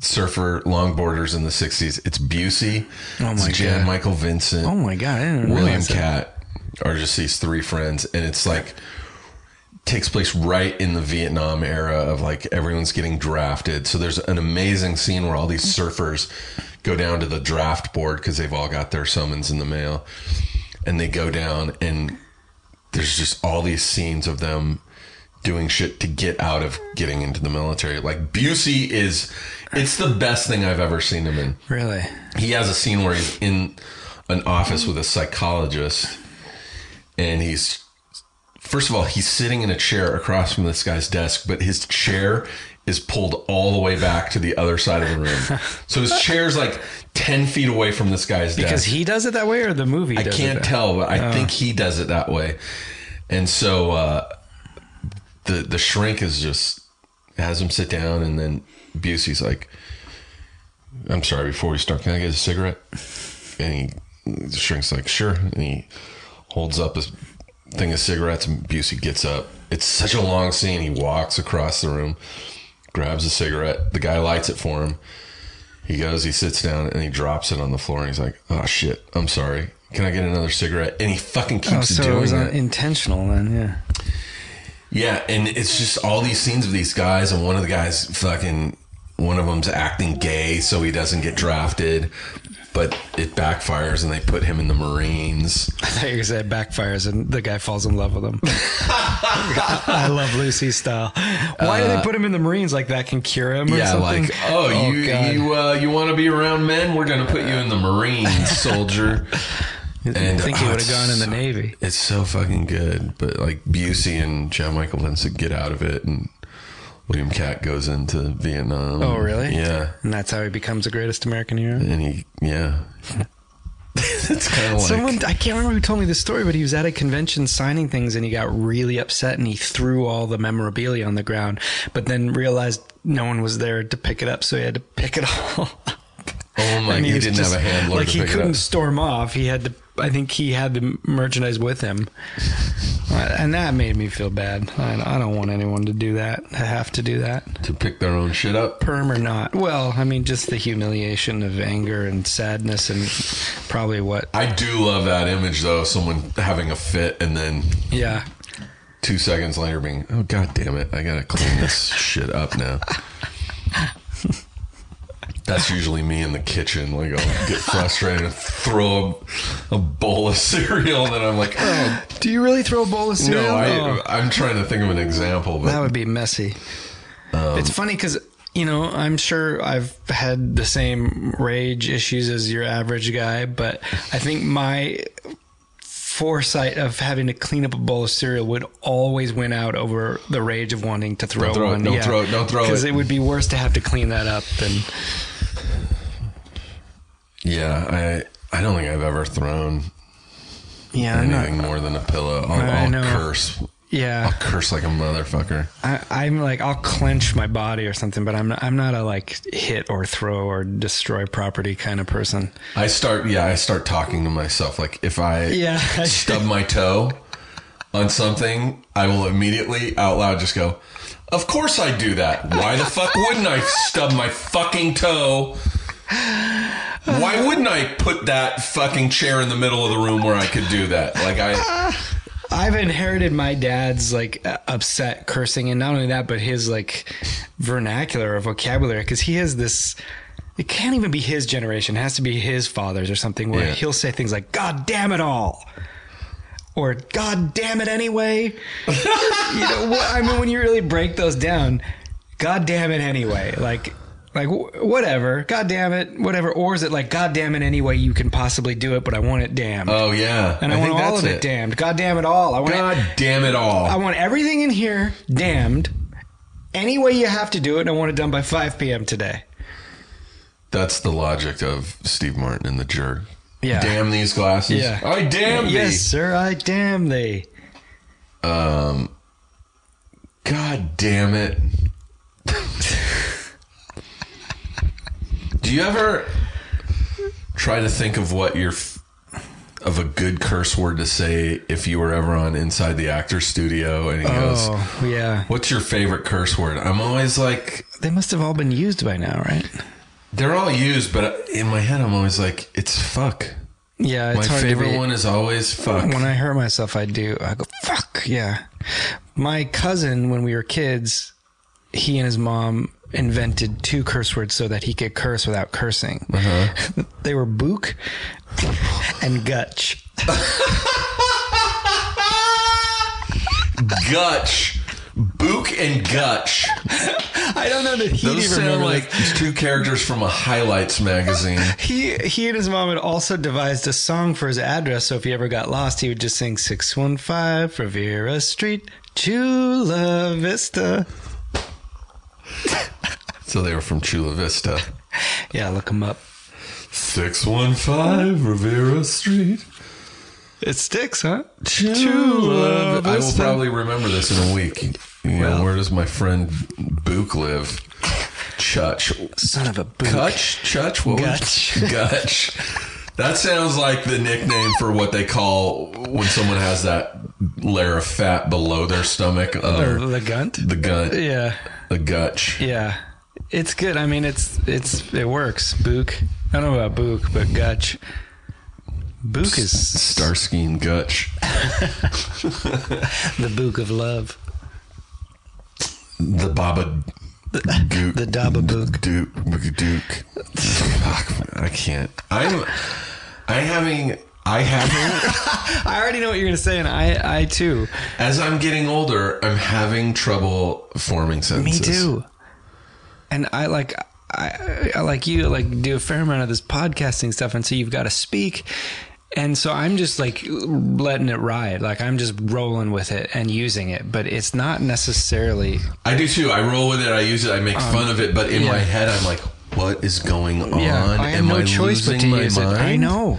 Surfer longboarders in the 60s. It's Busey. Oh it's my Jan God. Michael Vincent. Oh my god, I didn't William realize that. Katt are just these three friends, and it's like takes place right in the Vietnam era of like everyone's getting drafted. So there's an amazing scene where all these surfers go down to the draft board because they've all got their summons in the mail, and they go down, and there's just all these scenes of them doing shit to get out of getting into the military. Like Busey is, it's the best thing I've ever seen him in Really? he has a scene where he's in an office with a psychologist and he's first of all he's sitting in a chair across from this guy's desk but his chair is pulled all the way back to the other side of the room. So his chair's like 10 feet away from this guy's desk. Because he does it that way or the movie i does can't it that tell but i think he does it that way. And so uh the the shrink is just has him sit down and then busey's like i'm sorry before we start can i get a cigarette? And he the shrink's like sure. And he holds up his thing of cigarettes and busey gets up. It's such a long scene. He walks across the room grabs a cigarette. The guy lights it for him. He goes he sits down and he drops it on the floor and he's like oh shit. I'm sorry. Can i get another cigarette? And he fucking Oh, keeps so doing it was uh, intentional then, yeah. yeah, and it's just all these scenes of these guys, and one of the guys fucking, one of them's acting gay so he doesn't get drafted, but it backfires and they put him in the Marines. I thought you were say it backfires and the guy falls in love with him. I love Lucy style. Why do they put him in the Marines like that can cure him or Uh, Yeah, something? like oh, you God. you uh, you want to be around men? We're gonna put you in the Marines, soldier. And, I think he oh, would have gone in the so- Navy. It's so fucking good, but like Busey and John Michael Vincent get out of it, and William Katt goes into Vietnam. Oh, really? Yeah, And that's how he becomes the greatest American hero. and he yeah. it's kind of like Someone I can't remember who told me this story, but he was at a convention signing things and he got really upset and he threw all the memorabilia on the ground, but then realized no one was there to pick it up, so he had to pick it all. up. Oh my! And He, was didn't just- have a handler Like he couldn't storm off. He had to. I think he had the merchandise with him. And that made me feel bad. I, I don't want anyone to do that. To have to do that, To pick their own shit up. perm or not. Well, I mean, just the humiliation of anger and sadness, and probably what. I do love that image though. Someone having a fit and then Yeah, two seconds later being, oh god damn it, I gotta clean this shit up now. That's usually me in the kitchen. Like I'll get frustrated and throw a, a bowl of cereal, and then I'm like, oh Do you really throw a bowl of cereal? no, I, Oh, I'm trying to think of an example, But, that would be messy. Um, it's funny because you know I'm sure I've had the same rage issues as your average guy, but I think my foresight of having to clean up a bowl of cereal would always win out over the rage of wanting to throw, Don't throw it, don't throw it, don't throw Because it. it would be worse to have to clean that up than yeah, I I don't think I've ever thrown yeah. I'm not, anything more than a pillow. I'll, I I'll know. curse. yeah. I'll curse like a motherfucker. I, I'm like I'll clench my body or something, but I'm not, I'm not a like hit or throw or destroy property kind of person. I start, yeah, I start talking to myself. Like if I Yeah. stub my toe on something, I will immediately out loud just go, "Of course I do that. Why the fuck wouldn't I stub my fucking toe?" Why wouldn't I put that fucking chair in the middle of the room where I could do that? Like I, I've inherited my dad's like uh, upset cursing, and not only that, but his like vernacular or vocabulary, because he has this. It can't even be his generation; it has to be his father's or something. Where Yeah. he'll say things like "God damn it all," or "God damn it anyway." you know, what, I mean, when you really break those down, "God damn it anyway," like. Like wh- whatever, god damn it, whatever. Or is it like god damn it any way you can possibly do it, but I want it damned, oh yeah, and I, want think all of it, damned. God damn it all. I want it, damn it all! I want everything in here damned. Any way you have to do it, and I want it done by 5 p.m. today. That's the logic of Steve Martin and the Jerk. Yeah. Damn these glasses. Yeah. I damn thee. Yes, sir, I damn thee. Um, god damn it. Do you ever try to think of what your of a good curse word to say if you were ever on Inside the Actor Studio and he goes, Oh, yeah. "What's your favorite curse word?" I'm always like, They must have all been used by now, right? they're all used, but in my head, I'm always like, "It's fuck." Yeah, it's my favorite one is always fuck. When I hurt myself, I do. I go, fuck, yeah. My cousin, when we were kids, he and his mom invented two curse words so that he could curse without cursing. Uh-huh. they were book and gutch. Gutch, book, and gutch. I don't know that he Those even sound like this. two characters from a highlights magazine. He he and his mom had also devised a song for his address, so if he ever got lost, he would just sing six one five Rivera Street, Chula Vista. So they were from Chula Vista. Yeah, look them up. 615 Rivera Street. It sticks, huh? Chula. I will probably remember this in a week. You know, Well. where does my friend Book live? Chutch. Son of a boot. Kutch? Chutch? What was- Gutch. Gutch. That sounds like the nickname for what they call when someone has that layer of fat below their stomach. Uh, or Or the gunt. the gut. Yeah, The gutch. yeah. It's good. I mean, it's it's it works. Book. I don't know about book, but gutch. Book is Starsky and Gutch. the book of love. The Baba Gook. The Daba book. Duke. Duke. Fuck, I can't. I'm. I'm having. I having. I already know what you're gonna say, and I I too. as I'm getting older, I'm having trouble forming Me sentences. too. And I like I, I like you like do a fair amount of this podcasting stuff, and so you've got to speak. And so I'm just like letting it ride, like I'm just rolling with it and using it, but it's not necessarily. I do too. I roll with it. I use it. I make fun of it. But in Um, yeah. my head, I'm like, "What is going on? Yeah, I have Am no I choice but to use it. I know.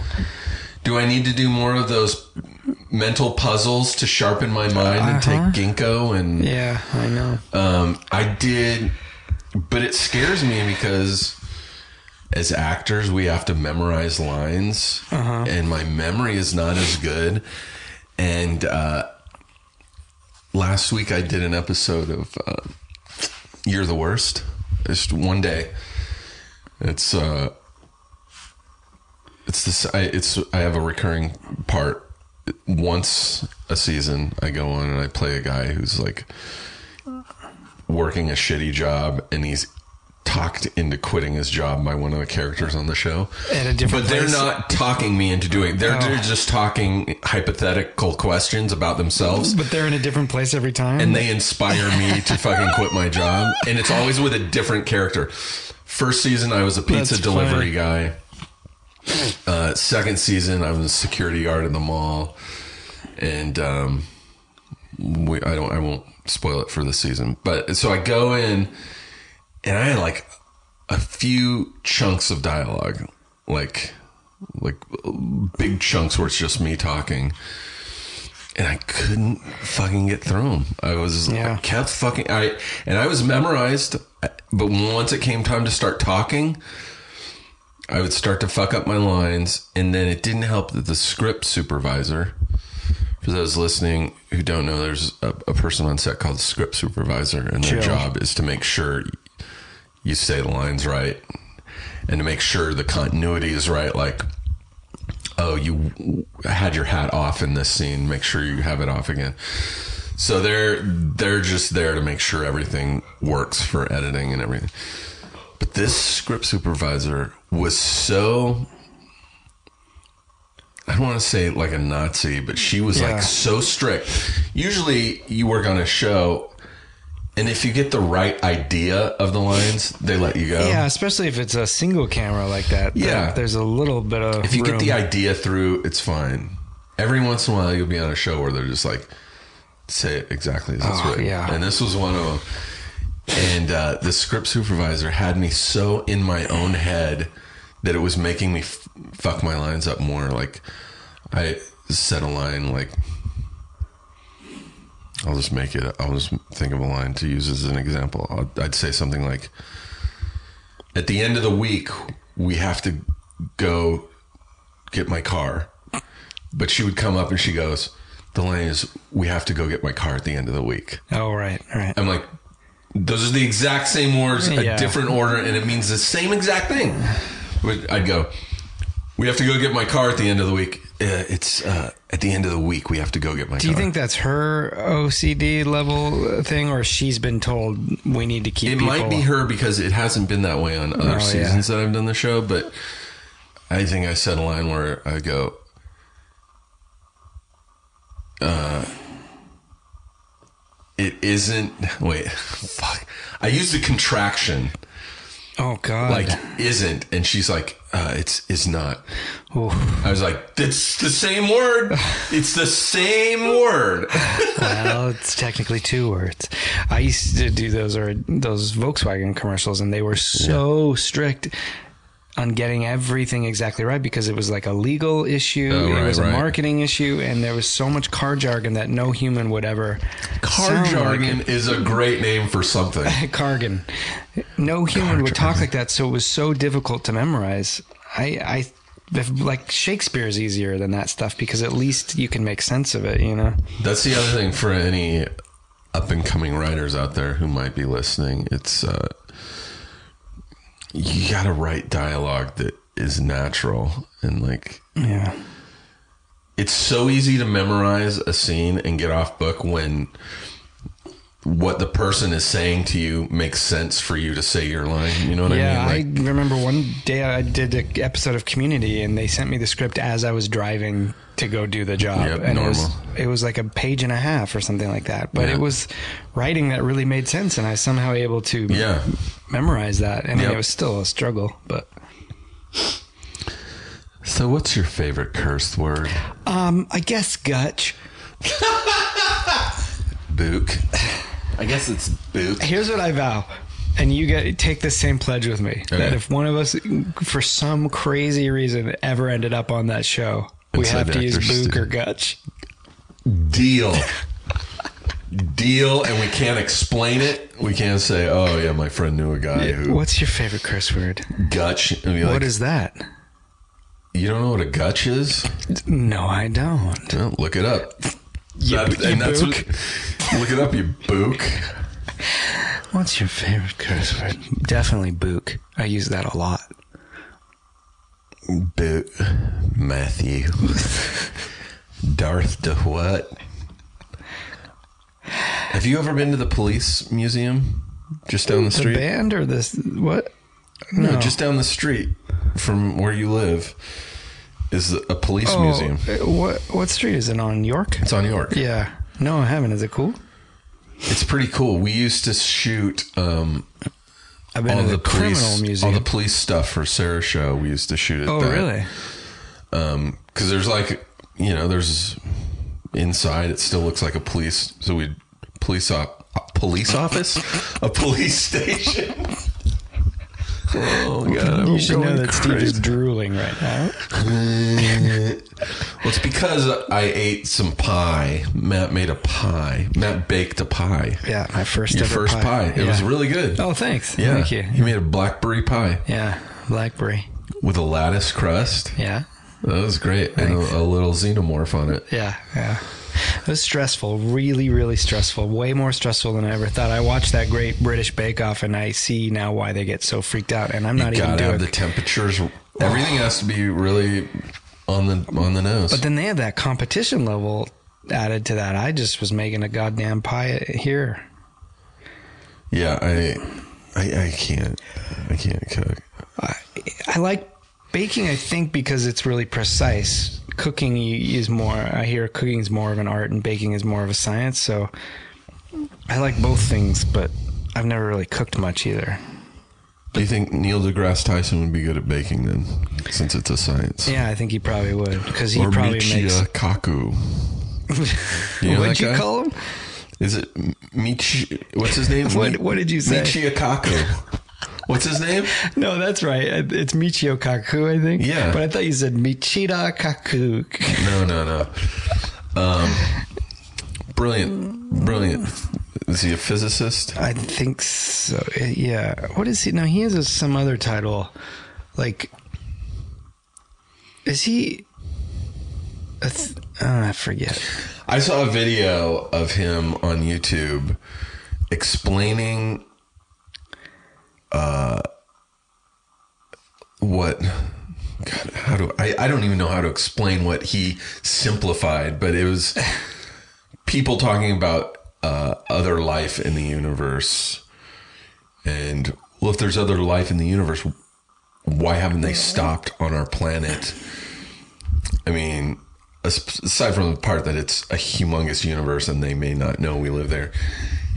Do I need to do more of those mental puzzles to sharpen my mind and take Uh-huh. ginkgo and Yeah, I know. Um, I did, but it scares me because as actors, we have to memorize lines, Uh-huh. and my memory is not as good. And uh, last week I did an episode of uh, You're the Worst. Just one day. It's uh, it's this. I it's I have a recurring part. Once a season, I go on and I play a guy who's like working a shitty job, and he's talked into quitting his job by one of the characters on the show. At a different but they're place? not talking me into doing. They're, Oh. they're just talking hypothetical questions about themselves But they're in a different place every time. and they inspire me to fucking quit my job. And it's always with a different character. First season, I was a pizza That's delivery funny. guy. Uh, second season, I was a security guard in the mall, and um, we, I don't, I won't spoil it for the season. But so I go in, and I had like a few chunks of dialogue, like like big chunks where it's just me talking and I couldn't fucking get through them. I was Yeah. I kept fucking I and I was memorized, but once it came time to start talking, I would start to fuck up my lines, and then it didn't help that the script supervisor. For those listening who don't know, there's a, a person on set called the script supervisor, and their Chill. job is to make sure you say the lines right and to make sure the continuity is right. Like, oh, you had your hat off in this scene, make sure you have it off again. So they're they're just there to make sure everything works for editing and everything. But this script supervisor was so I don't want to say like a Nazi, but she was Yeah. like so strict. Usually you work on a show and if you get the right idea of the lines, they let you go. yeah, especially if it's a single camera like that. Yeah. there's a little bit of. If you get the idea through, it's fine. Every once in a while, you'll be on a show where they're just like, say it exactly as it's Oh, written. yeah. And this was one of them. And uh, the script supervisor had me so in my own head that it was making me f- fuck my lines up more. Like, I said a line like, I'll just make it, I'll just think of a line to use as an example. I'll, I'd say something like, at the end of the week, we have to go get my car. But she would come up and she goes, The line is, we have to go get my car at the end of the week. Oh right, right. I'm like, those are the exact same words, a Yeah. different order, and it means the same exact thing. I'd go, We have to go get my car at the end of the week. Uh, it's uh, at the end of the week, we have to go get my car. Do car. you think that's her OCD level thing, or she's been told we need to keep? it people- might be her because it hasn't been that way on other Oh, yeah. seasons that I've done the show, but I think I said a line where I go, uh, it isn't, wait, fuck. I used a contraction, Oh God! like isn't, and she's like, uh, it's, it's not. I was like, it's the same word. It's the same word. well, it's technically two words. I used to do those or those Volkswagen commercials, and they were so strict on getting everything exactly right because it was like a legal issue, Oh, it right, was a right. marketing issue, and there was so much car jargon that no human would ever. Car like jargon it. is a great name for something. Cargan. No human would talk like that, so it was so difficult to memorize. I, I, if, like Shakespeare is easier than that stuff because at least you can make sense of it. You know. That's the other thing for any up and coming writers out there who might be listening. It's uh, you got to write dialogue that is natural and like Yeah. it's so easy to memorize a scene and get off book when what the person is saying to you makes sense for you to say your line. You know what Yeah, I mean? Like, I remember one day I did an episode of Community, and they sent me the script as I was driving to go do the job, Yep, and it was it was like a page and a half or something like that. But Yeah. it was writing that really made sense, and I was somehow able to yeah. memorize that. I mean, Yep. it was still a struggle, but So, what's your favorite cursed word? um, I guess Gutch. Book. I guess it's book. Here's what I vow. And you get take the same pledge with me that if one of us, for some crazy reason, ever ended up on that show, we Inside have to use Book or Gutch. Deal. Deal, and we can't explain it. We can't say, "Oh yeah, my friend knew a guy who What's your favorite curse word? gutch." Like, what is that? You don't know what a gutch is? No, I don't. Well, look it up. That- you and that's book. what. Look it up, you book. What's your favorite curse word? Definitely book. I use that a lot. Book. Matthew. Darth to what? Have you ever been to the police museum just down the street? The band or this? What? No, just down the street from where you live is a police Oh, museum. uh, What what street is it on? York? It's on York. Yeah. No, I haven't. Is it cool? It's pretty cool. We used to shoot um, all the, the, criminal police, museum. all the police stuff for Sarah's show. We used to shoot it. oh, really? Because there's like, you know, there's inside. It still looks like a police. So we police op, a police office, a police station. Oh god! I'm You should know that Steve is drooling right now. Well, it's because I ate some pie. Matt made a pie. Matt baked a pie. Yeah, my first Your ever first pie. It Yeah. was really good. Oh, thanks. yeah. Thank you. He made a blackberry pie Yeah, blackberry. with a lattice crust. Yeah, That was great. And a, a little xenomorph on it. yeah, yeah. It was stressful, really, really stressful. Way more stressful than I ever thought. I watched that great British Bake Off, and I see now why they get so freaked out. And I'm not you even doing. have the temperatures. Everything has to be really on the on the nose. but then they have that competition level added to that. I just was making a goddamn pie here. yeah, I, I I can't I can't cook. I, I like baking. I think because it's really precise. Cooking is more. I hear cooking is more of an art, and baking is more of a science. So I like both things, but I've never really cooked much either. Do you think Neil deGrasse Tyson would be good at baking then, since it's a science? Yeah, I think he probably would because he or probably Michio makes. Kaku. You know What'd you guy? call him? Is it Michi? What's his name? What- what did you say? Michio Kaku. What's his name? No, that's right. It's Michio Kaku, I think. Yeah. but I thought you said Michida Kaku. No, no, no. Um, brilliant, brilliant. Is he a physicist? I think so. Yeah. What is he? No, he has a, some other title. Like, is he? Th- oh, I forget. I saw a video of him on YouTube explaining uh what God, how do I I don't even know how to explain what he simplified, but it was people talking about uh other life in the universe. And well if there's other life in the universe, why haven't they stopped on our planet? I mean, aside from the part that it's a humongous universe and they may not know we live there,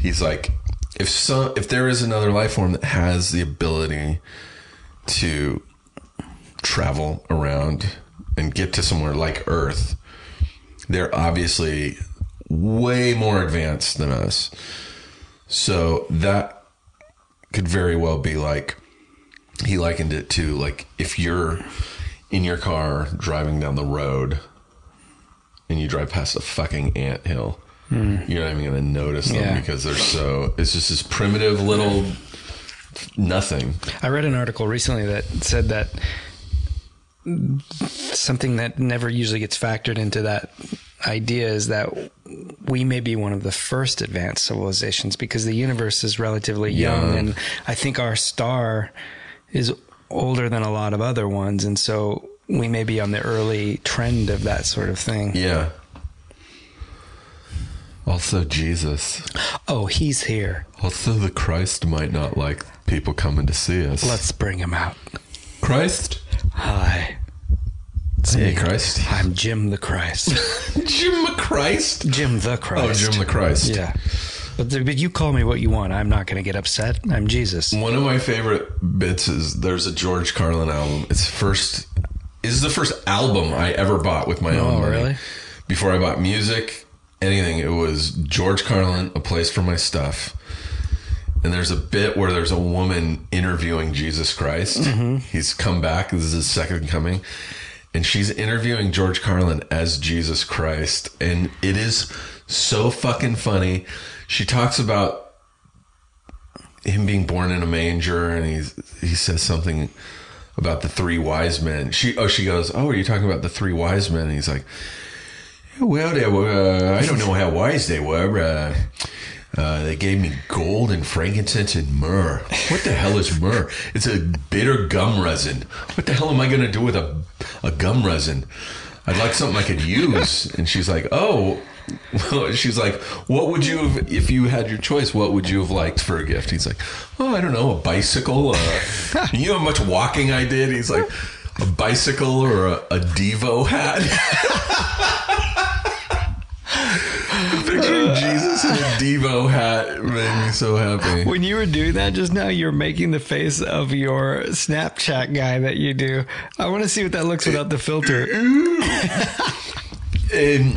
he's like, if so, if there is another life form that has the ability to travel around and get to somewhere like Earth, they're obviously way more advanced than us. So that could very well be like he likened it to like if you're in your car driving down the road and you drive past a fucking ant hill Mm-hmm. you're not even gonna notice them Yeah. because they're so it's just this primitive little nothing I read an article recently that said that something that never usually gets factored into that idea is that we may be one of the first advanced civilizations because the universe is relatively young Young. and I think our star is older than a lot of other ones and so we may be on the early trend of that sort of thing. yeah also jesus Oh, he's here. also the christ might not like people coming to see us Let's bring him out. christ Hi. It's hey me. christ I'm Jim the Christ. jim the christ Jim the Christ. oh jim the christ Yeah. But, the, but you call me what you want. I'm not going to get upset. I'm Jesus. One of my favorite bits is there's a George Carlin album. It's first. Is the first album I ever bought with my oh, own Oh, money. really? Before I bought music, anything, it was George Carlin, "A Place for My Stuff." And there's a bit where there's a woman interviewing Jesus Christ. Mm-hmm. He's come back. This is his second coming. And she's interviewing George Carlin as Jesus Christ. And it is so fucking funny. She talks about him being born in a manger and he's he says something about the three wise men. She oh she goes, "Oh, are you talking about the three wise men?" And he's like Well, they were. Uh, I don't know how wise they were. Uh, uh, they gave me gold and frankincense and myrrh. What the hell is myrrh? It's a bitter gum resin. What the hell am I going to do with a a gum resin? I'd like something I could use. And she's like, oh. Well, she's like, what would you have, if you had your choice, what would you have liked for a gift? He's like, oh, I don't know, a bicycle. Uh, you know how much walking I did? He's like, a bicycle or a, a Devo hat. Picturing Jesus in a Devo hat made me so happy. When you were doing that just now, you're making the face of your Snapchat guy that you do. I want to see what that looks without the filter. Um,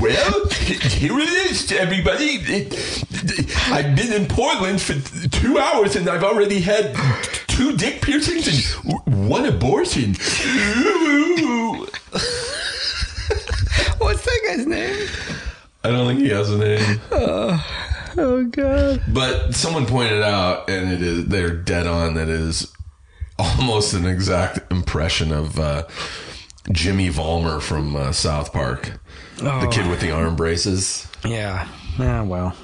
well, here it is, everybody. I've been in Portland for two hours and I've already had two dick piercings and one abortion. What's that guy's name? I don't think he has a name. Oh God! But someone pointed out, and it is they're dead on. That is almost an exact impression of uh, Jimmy Valmer from uh, South Park, the kid with the arm braces. Yeah. Ah, well.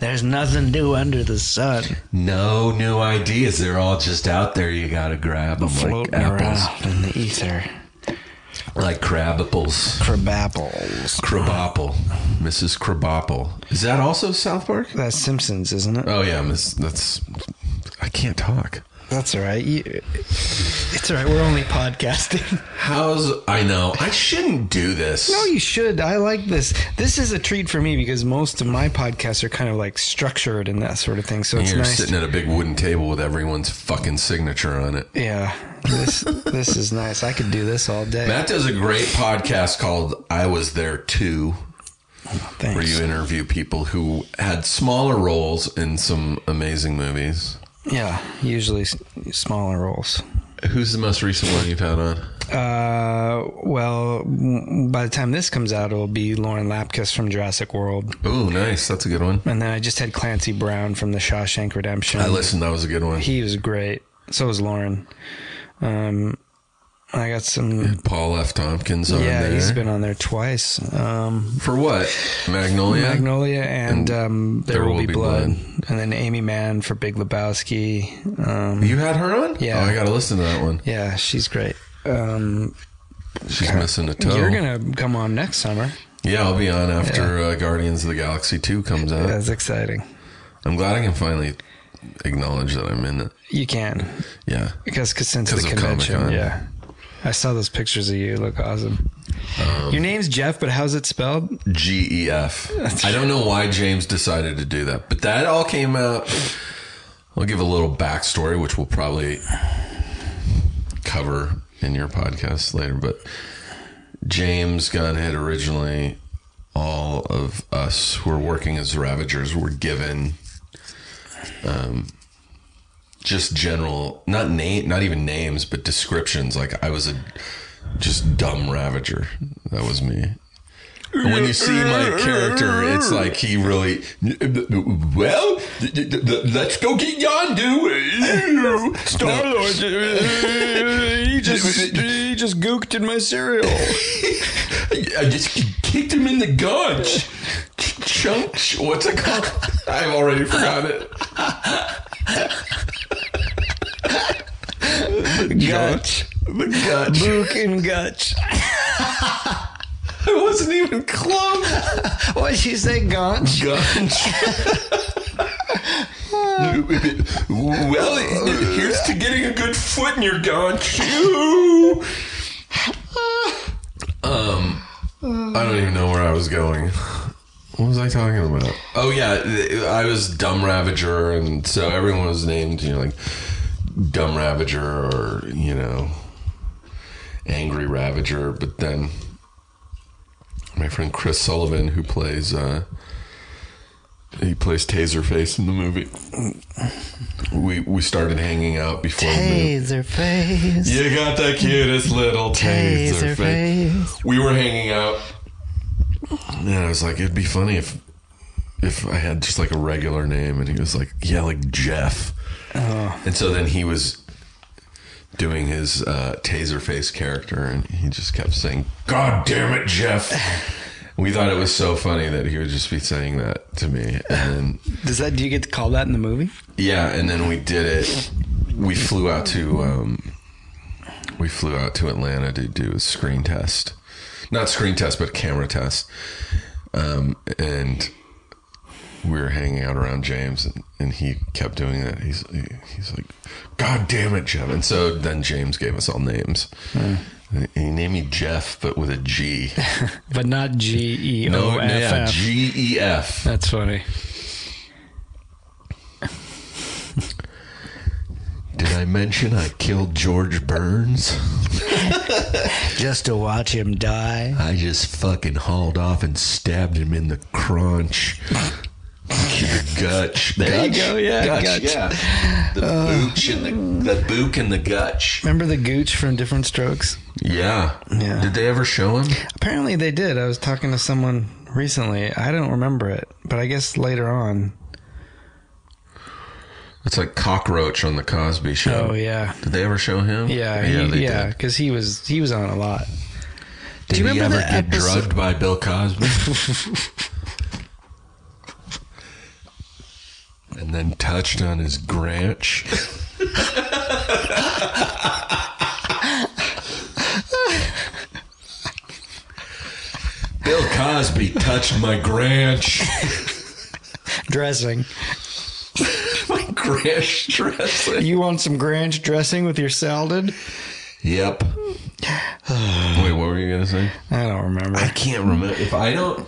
There's nothing new under the sun. No new ideas. They're all just out there. You gotta grab them like Floating apples, around in the ether. Like crab apples. Crabapples. Crabapple, Mrs. Crabapple. Is that also South Park? That's Simpsons, isn't it? Oh yeah, Miss. That's. I can't talk. That's all right. You, it's all right. We're only podcasting. How's I know I shouldn't do this. No, you should. I like this. This is a treat for me because most of my podcasts are kind of like structured and that sort of thing. So it's You're nice. sitting at a big wooden table with everyone's fucking signature on it. yeah, this this is nice. I could do this all day. Matt does a great podcast called "I Was There Too," Thanks. where you interview people who had smaller roles in some amazing movies. Yeah, usually s- smaller roles. Who's the most recent one you've had on? Uh, well, by the time this comes out, it'll be Lauren Lapkus from Jurassic World, Oh, nice. That's a good one. and then I just had Clancy Brown from The Shawshank Redemption. I listened. That was a good one. He was great. So was Lauren. Um, I got some. Paul F. Tompkins on Yeah, there. he's been on there twice. Um, For what? Magnolia? Magnolia and, um, There, Will Be, Blood. Blood. and then Aimee Mann for Big Lebowski. Um, You had her on? Yeah. Oh, I got to listen to that one. yeah, she's great. Um, She's missing a toe. you're gonna come on next summer. yeah, I'll be on after uh, Guardians of the Galaxy 2 comes out. That's exciting. I'm glad I can finally acknowledge that I'm in it. You can Yeah. because cause since the 'Cause convention, yeah. I saw those pictures of you. Look awesome. Um, Your name's Jeff, but how's it spelled? G E F. I don't know why James decided to do that, but that all came out. I'll give a little backstory, which we'll probably cover in your podcast later. But James Gunn had originally all of us who were working as Ravagers were given um, just general, not name, not even names, but descriptions. Like I was a just dumb Ravager. That was me. And when you see my character, it's like he really. Well, let's go get Yondu. Star Lord, he just he just gooked in my cereal. I just kicked him in the guts. Chunk. What's it called? I've already forgot it. Gutch, The gut. Book and Gutch. I wasn't even close. What did you say, Gunch? Gunch. well, here's to getting a good foot in your gunch. um, I don't even know where I was going. What was I talking about? Oh yeah, I was Dumb Ravager, and so everyone was named, you know, like Dumb Ravager or you know, Angry Ravager. But then my friend Chris Sullivan, who plays uh, he plays Taserface in the movie. We we started hanging out before the movie. Taser face. You got the cutest little taser, Taser face. face. We were hanging out, and I was like, it'd be funny if if I had just like a regular name, and he was like, yeah, like Jeff. And so then he was doing his uh, Taserface character, and he just kept saying, "God damn it, Jeff." We thought it was so funny that he would just be saying that to me, and then Does that? Do you get to call that in the movie? yeah, and then we did it. We flew out to um, we flew out to Atlanta to do a screen test, not screen test, but camera test. Um, and we were hanging out around James, and, and he kept doing that. He's he, he's like, "God damn it, Jeff!" And so then James gave us all names. And He named me Jeff, but with a G. But not G E No, O F yeah, F. G E F. That's funny. Did I mention I killed George Burns? Just to watch him die. I just fucking hauled off and stabbed him in the crunch. The gutch. There you go, yeah, Gutch, gutch. yeah. The uh, booch and the the book and the gutch. Remember the Gooch from Diff'rent Strokes? Yeah. Yeah. Did they ever show him? Apparently they did. I was talking to someone recently. I don't remember it, but I guess later on. It's like cockroach on the Cosby Show. Oh yeah, Did they ever show him? yeah, yeah, he- yeah. Because he was he was on a lot. Did you he remember ever get episode- drugged by Bill Cosby? and then touched on his granch. Bill Cosby touched my granch. Dressing. my granch dressing. You want some Grange dressing with your salad? Yep. Wait, what were you gonna say? I don't remember. I can't remember if I don't.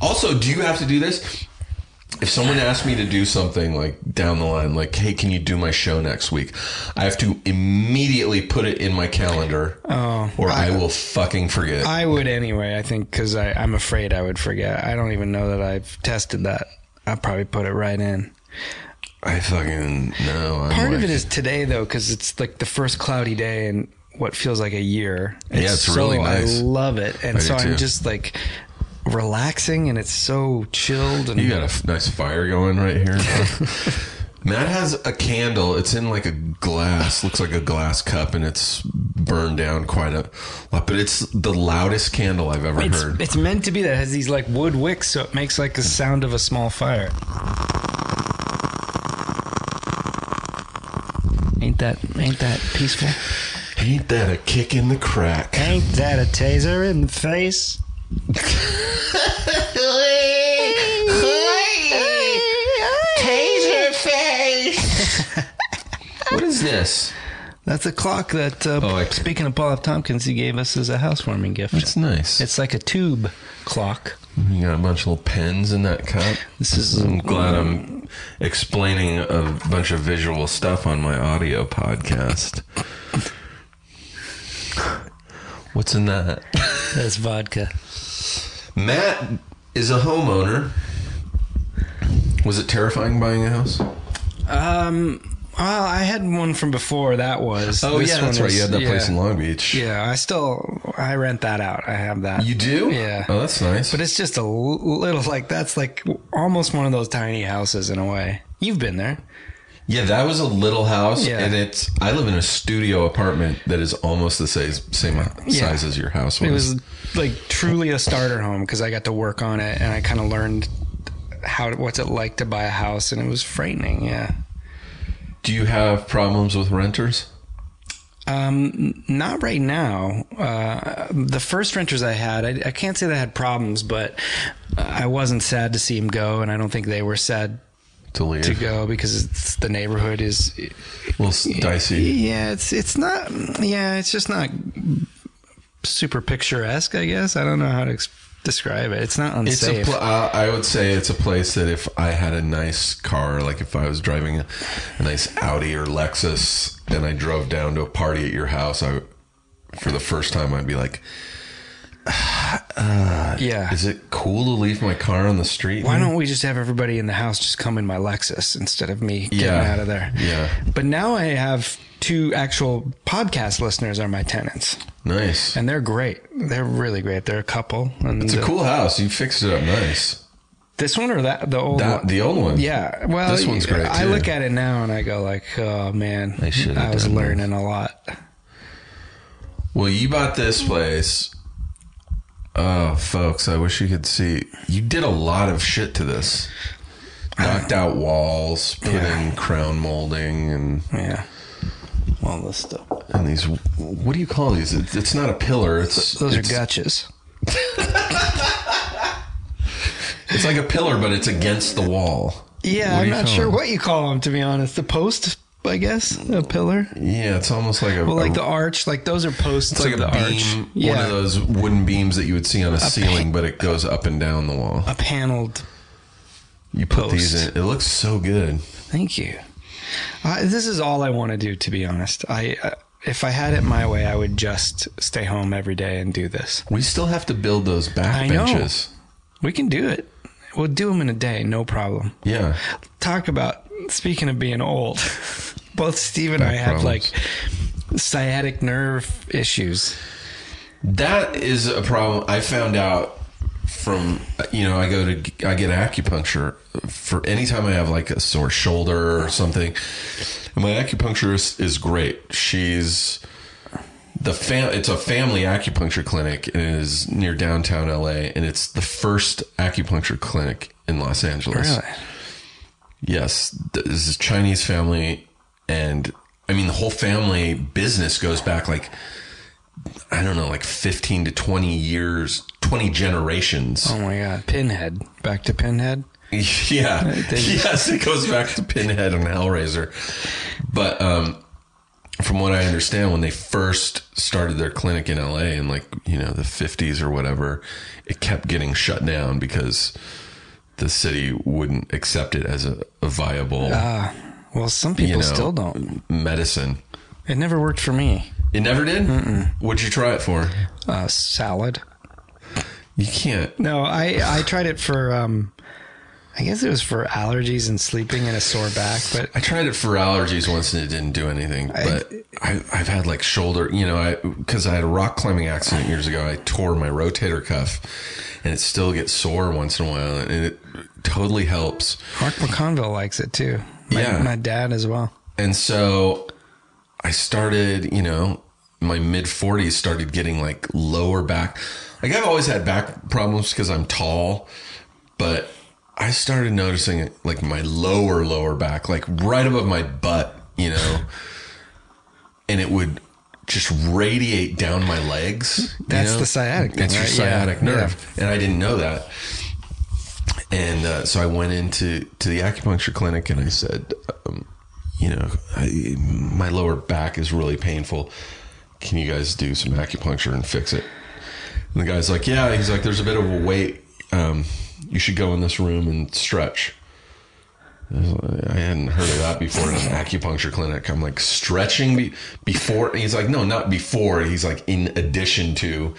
Also, do you have to do this? If someone asks me to do something like down the line, like, "Hey, can you do my show next week?" I have to immediately put it in my calendar, Oh, or I, will fucking forget. I would anyway. I think because I'm afraid I would forget. I don't even know that I've tested that. I'll probably put it right in. I fucking know. I'm Part of it is today though, because it's like the first cloudy day in what feels like a year. Yeah, it's really nice. I love it, and I so I'm just like relaxing, and it's so chilled. And You got a f- nice fire going right here. Matt has a candle. It's in like a glass, looks like a glass cup, and it's burned down quite a lot. But it's the loudest candle I've ever it's, heard. it's meant to be that it has these like wood wicks, so it makes like the sound of a small fire. Ain't that ain't that peaceful? Ain't that a kick in the crack? Ain't that a taser in the face? Taser face. what is this? That's a clock that, uh, Oh, I- speaking of Paul F. Tompkins, he gave us as a housewarming gift. That's nice. It's like a tube clock. you got a bunch of little pens in that cup. This is I'm glad I'm explaining a bunch of visual stuff on my audio podcast. What's in that? that's vodka. Matt is a homeowner. Was it terrifying buying a house? Um, well, I had one from before. That was. Oh This yeah, that's right. is- You had that yeah. place in Long Beach. Yeah, I still I rent that out. I have that. You do? Yeah. Oh, that's nice. But it's just a little like that's like almost one of those tiny houses in a way. You've been there. Yeah, that was a little house, Yeah. and it's. I live in a studio apartment that is almost the same same Yeah. size as your house was. It was like truly a starter home because I got to work on it and I kind of learned how what's it like to buy a house and it was frightening. Yeah. Do you have problems with renters? Um, not right now. Uh, the first renters I had, I, I can't say they had problems, but I wasn't sad to see them go, and I don't think they were sad To leave, to go because it's, the neighborhood is. well dicey. Yeah, it's it's not. Yeah, it's just not super picturesque. I guess I don't know how to ex- describe it. It's not It's unsafe. Pl- uh, I would say it's a place that if I had a nice car, like if I was driving a, a nice Audi or Lexus, and I drove down to a party at your house, I, for the first time, I'd be like, yeah. "Is it cool to leave my car on the street?" Why don't we just have everybody in the house just come in my Lexus instead of me getting Yeah. out of there? Yeah. But now I have two actual podcast listeners are my tenants. Nice. and they're great. They're really great. They're a couple. And It's a uh, cool house. You fixed it up nice. This one or that the old That one? the old one. Yeah. Well, This one's great, I too. look at it now and I go like, oh man, should've I was learning a lot. Well, you bought this place. Oh, folks, I wish you could see. You did a lot of shit to this. Knocked out walls, put Yeah. in crown molding, and Yeah. All this stuff. and these. What do you call these? It's, it's not a pillar. It's Those are it's, gotchas. It's like a pillar, but it's against the wall. Yeah, What do I'm you not call sure them? what you call them to be honest. The post, I guess, a pillar. Yeah, it's almost like a. Well, like a- the arch, like those are posts It's like of a the beam, arch. one of those wooden beams that you would see on a, ceiling, but it goes up and down the wall. a paneled. You put these in. It looks so good. Thank you. Uh, this is all I want to do, to be honest. I, uh, if I had it my way, I would just stay home every day and do this. We still have to build those back I know. benches. We can do it. We'll do them in a day, no problem. Yeah. Talk about speaking of being old. Both Steve and I Back have problems. like sciatic nerve issues. That is a problem. I found out from you know I go to I get acupuncture for anytime I have like a sore shoulder or something. And my acupuncturist is great. She's the fam. It's a family acupuncture clinic and it is near downtown LA, and it's the first acupuncture clinic in Los Angeles. Really? Yes, this is a Chinese family, and I mean the whole family business goes back like I don't know, like fifteen to twenty years, twenty generations. Oh my God. Pinhead. Back to Pinhead. yeah, yes, it goes back to Pinhead and Hellraiser. But um, from what I understand, when they first started their clinic in LA in like you know the fifties or whatever, it kept getting shut down because the city wouldn't accept it as a, a viable. Ah, well, some people you know, still don't. medicine. It never worked for me. It never did. What'd you try it for? Uh, salad. You can't. No, I I tried it for um, I guess it was for allergies and sleeping and a sore back, but I tried it for allergies once and it didn't do anything. But I, I've had like shoulder, you know, I because I had a rock climbing accident years ago. I tore my rotator cuff, and it still gets sore once in a while, and it totally helps. Mark McConville likes it too. My, Yeah. my dad as well. And so I started, you know, my mid 40s started getting like lower back. Like I've always had back problems because I'm tall, but I started noticing like my lower, lower back, like right above my butt, you know, and it would just radiate down my legs. you That's know? the sciatic thing, That's your right? Yeah, sciatic nerve. And I didn't know that. And uh, so I went into to the acupuncture clinic and I said, um, you know, I, my lower back is really painful. Can you guys do some acupuncture and fix it? And the guy's like, yeah. He's like, there's a bit of a weight. Um, you should go in this room and stretch. I hadn't heard of that before in an acupuncture clinic. I'm like stretching be- before. He's like, no, not before. He's like in addition to.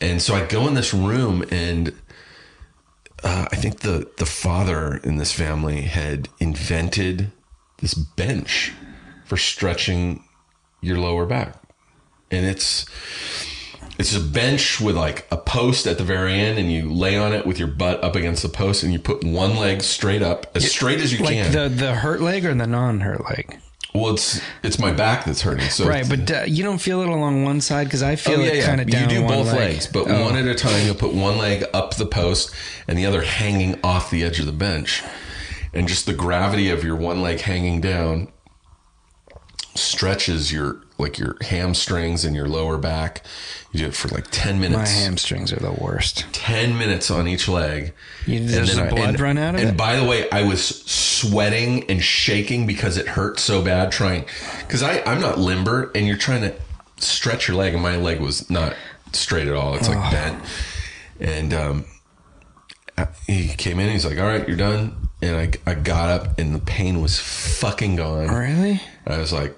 And so I go in this room and uh, I think the the father in this family had invented this bench for stretching your lower back, and it's it's a bench with like a post at the very end, and you lay on it with your butt up against the post, and you put one leg straight up, as straight as you Like can. the the hurt leg or the non hurt leg. Well, it's it's my back that's hurting, so Right, but uh, you don't feel it along one side because I Oh, feel it kind of down You do both leg. legs, but Oh. one at a time. You'll put one leg up the post and the other hanging off the edge of the bench, and just the gravity of your one leg hanging down stretches your like your hamstrings and your lower back. You do it for like ten minutes. My hamstrings are the worst. 10 minutes on each leg. You- does the blood and, run out of And it? by the way, I was sweating and shaking because it hurt so bad trying, because I'm not limber and you're trying to stretch your leg and my leg was not straight at all. It's like bent. And, um, he came in, he's like, all right, you're done. And I, I got up and the pain was fucking gone. Really? I was like,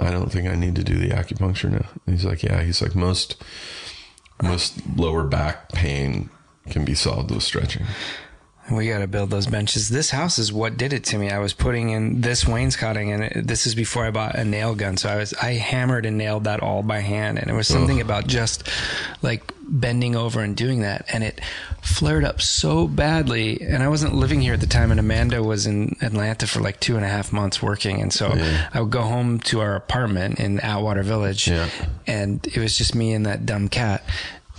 I don't think I need to do the acupuncture now. And he's like, yeah. He's like, most most lower back pain can be solved with stretching. We got to build those benches. This house is what did it to me. I was putting in this wainscoting, and it, this is before I bought a nail gun. So I was I hammered and nailed that all by hand, and it was something about just like bending over and doing that, and it flared up so badly. And I wasn't living here at the time, and Amanda was in Atlanta for like two and a half months working, and so I would go home to our apartment in Atwater Village, Yeah. and it was just me and that dumb cat.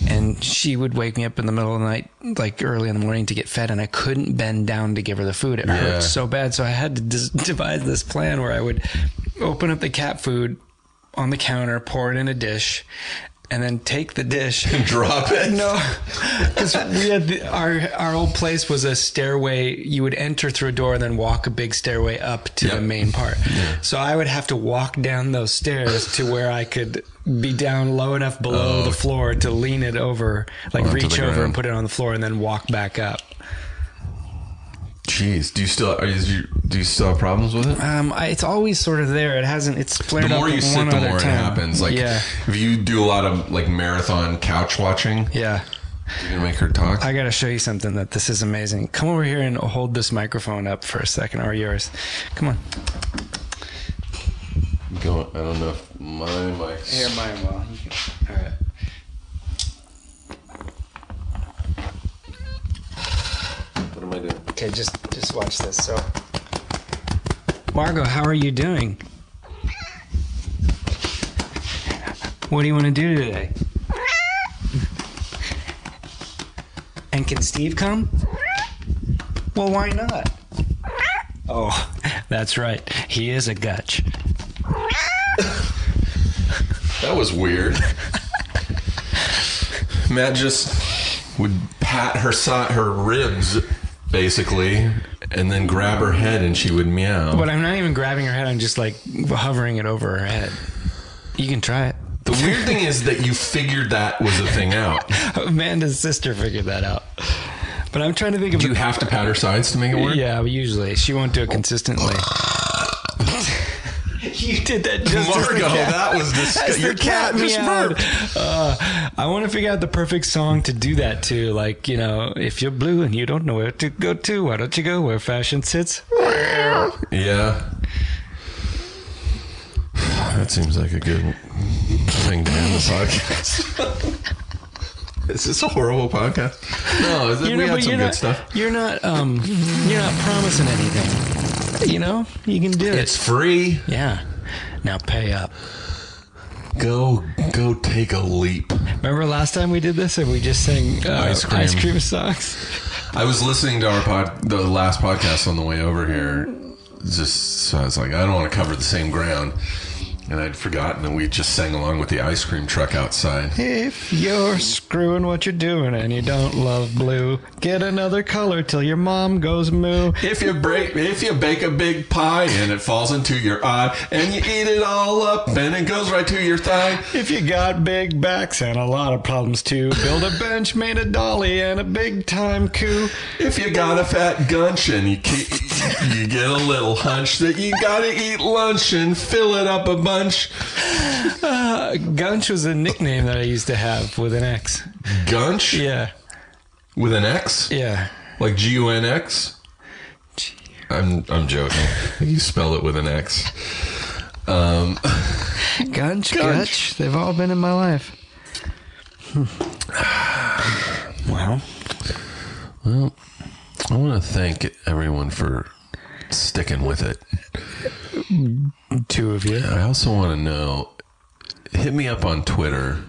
And she would wake me up in the middle of the night, like early in the morning, to get fed, and I couldn't bend down to give her the food. It Yeah. hurt so bad, so I had to dis- devise this plan where I would open up the cat food on the counter, pour it in a dish, and then take the dish and Drop it. no, because we had the, our our old place was a stairway. You would enter through a door and then walk a big stairway up to the main part. So I would have to walk down those stairs to where I could be down low enough below the floor to lean it over, like Oh. Reach over and put it on the floor, and then walk back up. Jeez, do you still are you, do you still have problems with it? Um, I, it's always sort of there. It hasn't. It's flared The more up you sit, the other more it happens. Like yeah, if you do a lot of like marathon couch watching, yeah. you're gonna make her talk. I got to show you something that this is amazing. Come over here and hold this microphone up for a second, or yours. Come on. Go. I don't know if my mic. Here, mine will. All right. What am I doing? Okay, just just watch this. So, Margot, how are you doing? What do you want to do today? And can Steve come? Well, why not? Oh, that's right. He is a gutch. That was weird. Matt just would pat her side, her ribs, basically, and then grab her head, and she would meow. But I'm not even grabbing her head. I'm just like hovering it over her head. You can try it. the weird thing is that you figured that was a thing out. Amanda's sister figured that out. But I'm trying to think of. Do you have to pat her sides to make it work? Yeah, usually she won't do it consistently. you did that just as the Margot, cat- that was disgusting. Your cat just meowed. burped. Uh, I want to figure out the perfect song to do that to. Like, you know, if you're blue and you don't know where to go to, why don't you go where fashion sits? Yeah. That seems like a good thing to end the podcast. Is this a horrible podcast? No, is it, You we had some good not. stuff. You're not. Um, you're not promising anything. You know, you can do It's it. It's free. Yeah. Now pay up. Go, go, take a leap. Remember last time we did this and we just sang uh, Ice cream. ice cream songs? I was listening to our pod, the last podcast on the way over here. Just so I was like, I don't want to cover the same ground, and I'd forgotten that we just sang along with the ice cream truck outside. If you're screwing what you're doing and you don't love blue, get another color till your mom goes moo. If you break, if you bake a big pie and it falls into your eye, and you eat it all up and it goes right to your thigh. If you got big backs and a lot of problems too, build a bench, made a dolly, and a big time coup. If you got a fat gunch and you you get a little hunch that you gotta eat lunch and fill it up a bunch. Uh, Gunch was a nickname that I used to have with an X. Gunch Yeah, with an X, yeah. like G U N X. I'm I'm joking. You spell it with an X. Um, Gunch, Gunch. Gutch, they've all been in my life. wow. well, I want to thank everyone for sticking with it. Two of you. I also want to know. Hit me up on Twitter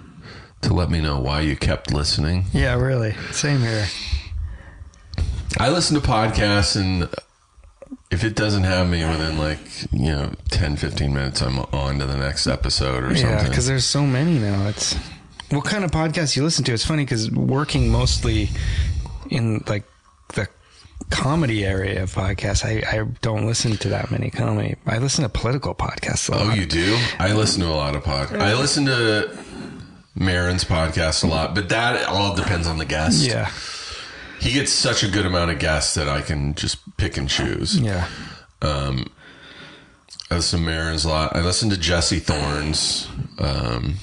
to let me know why you kept listening. Yeah, really. Same here. I listen to podcasts and if it doesn't have me within like, you know, 10, 15 minutes, I'm on to the next episode or Yeah, something. Yeah because there's so many now. It's what kind of podcast you listen to? It's funny because working mostly in like the comedy area of podcasts, I, I don't listen to that many comedy. I listen to political podcasts a lot. oh, lot. you do? I listen to a lot of podcasts. I listen to Maron's podcast a lot, but that all depends on the guest. Yeah, He gets such a good amount of guests that I can just pick and choose. yeah. Um, I listen to Maron's a lot. I listen to Jesse Thorn's um,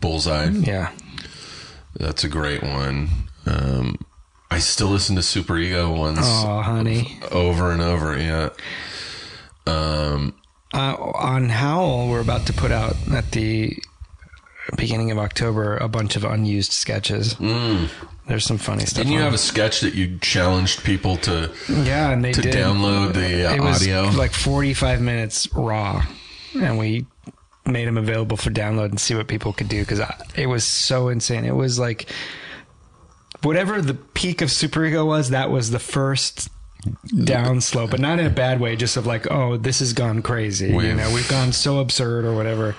Bullseye. Yeah. That's a great one. Um, I still listen to Superego ones Oh, honey. over and over. Yeah. Um, Uh, on Howl, we're about to put out at the beginning of October a bunch of unused sketches. There's some funny stuff. Mm. didn't you have it. a sketch that you challenged people to Yeah, and they to did. download the uh, it was audio? like 45 minutes raw, and we made them available for download and see what people could do because it was so insane. It was like whatever the peak of Superego was. That was the first down slow, but not in a bad way. Just of like, oh, this has gone crazy. you We've- know, we've gone so absurd or whatever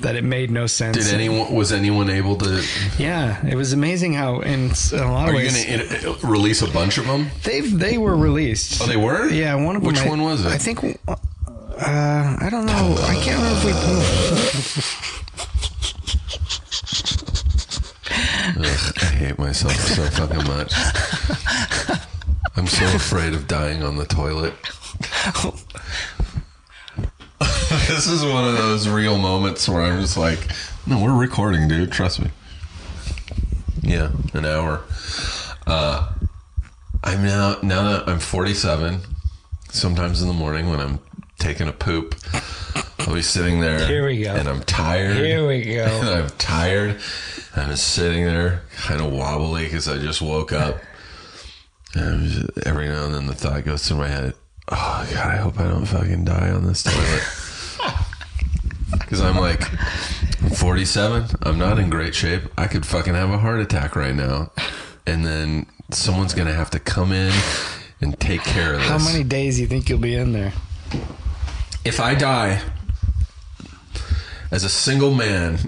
that it made no sense. Did anyone was anyone able to? Yeah, it was amazing how in, in a lot Are of you ways going to release a bunch of them? they they were released. Oh, they were. Yeah, one of them. Which I- one was it? I think. Uh, I don't know. I can't remember if we. Ugh, I hate myself so fucking much. I'm so afraid of dying on the toilet. this is one of those real moments where I'm just like, no, we're recording, dude. Trust me. Yeah, an hour. Uh, I'm now now that I'm 47. Sometimes in the morning when I'm taking a poop, I'll be sitting there. Here we go. And I'm tired. Here we go. And I'm tired. I'm just sitting there, kind of wobbly because I just woke up. And just- every now and then the thought goes through my head, "Oh God, I hope I don't fucking die on this toilet." Because I'm like, I'm 47. I'm not in great shape. I could fucking have a heart attack right now, and then someone's gonna have to come in and take care of this. How many days do you think you'll be in there? if I die as a single man,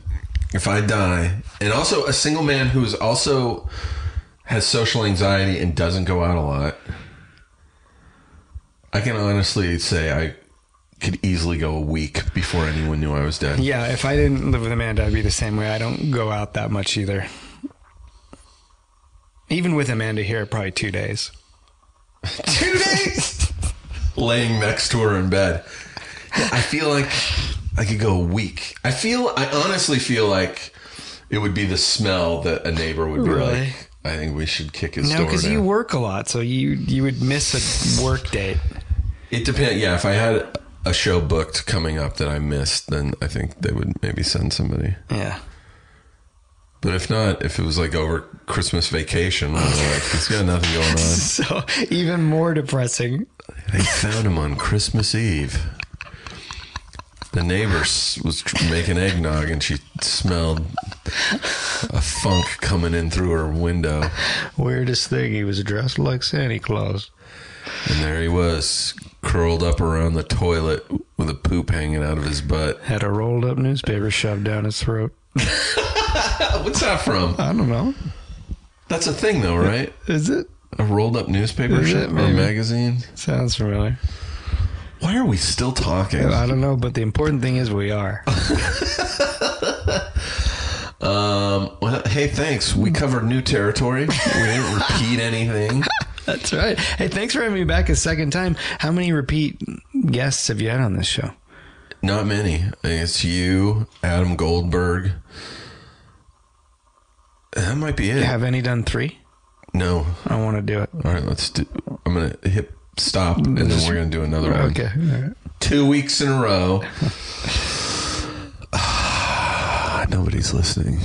if I die, and also a single man who is also has social anxiety and doesn't go out a lot, I can honestly say I could easily go a week before anyone knew I was dead. Yeah, if I didn't live with Amanda, I'd be the same way. I don't go out that much either. Even with Amanda here, probably two days. Two days laying next to her in bed. I feel like I could go a week. I feel I honestly feel like it would be the smell that a neighbor would be Really? like. I think we should kick his. No, because you work a lot, so you you would miss a work date. it depends. Yeah, if I had a show booked coming up that I missed, then I think they would maybe send somebody. Yeah. But if not, if it was like over Christmas vacation, like he's got nothing going on. So even more depressing. They found him on Christmas Eve. The neighbor was making eggnog and she smelled a funk coming in through her window. Weirdest thing, he was dressed like Santa Claus. And there he was, curled up around the toilet with a poop hanging out of his butt. Had a rolled up newspaper shoved down his throat. What's that from? I don't know. That's a thing, though, right? Is it? A rolled up newspaper Is shit it? or Maybe. magazine? Sounds familiar. Why are we still talking? I don't know, but the important thing is we are. Um, well, hey, thanks. We covered new territory. We didn't repeat anything. That's right. Hey, thanks for having me back a second time. How many repeat guests have you had on this show? Not many. It's you, Adam Goldberg. That might be it. Have any done three? no. I want to do it. All right, let's do. I'm gonna hit stop, and then we're gonna do another one. Okay. Right. Two weeks in a row. Nobody's listening.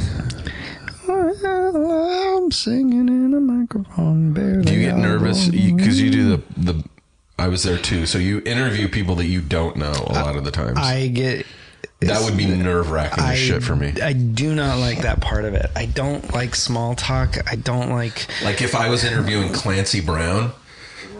I'm singing in a microphone. Barely Do you get nervous? Because you, do the the. I was there too, so you interview people that you don't know a lot of the times. I get. that would be nerve wracking as shit for me. I do not like that part of it. I don't like small talk. I don't like. Like if I was interviewing Clancy Brown,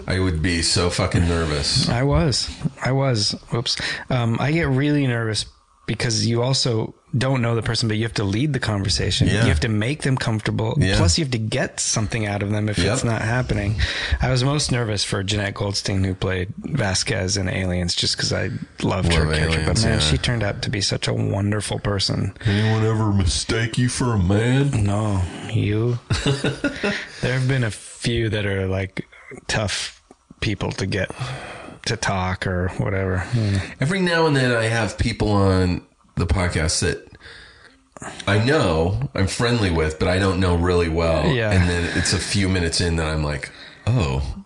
I would be so fucking nervous. I was. I was. Whoops. Um, I get really nervous because you also don't know the person, but you have to lead the conversation. Yeah. You have to make them comfortable. Yeah. Plus, you have to get something out of them if Yep. it's not happening. I was most nervous for Jenette Goldstein, who played Vasquez in Aliens, just because I loved her Love character. Aliens, but man, yeah. she turned out to be such a wonderful person. Anyone ever mistake you for a man? No, you. there have been a few that are like tough people to get to talk or whatever. you. Every now and then I have people on the podcast that I know I'm friendly with, but I don't know really well. Yeah. And then it's a few minutes in that I'm like, oh,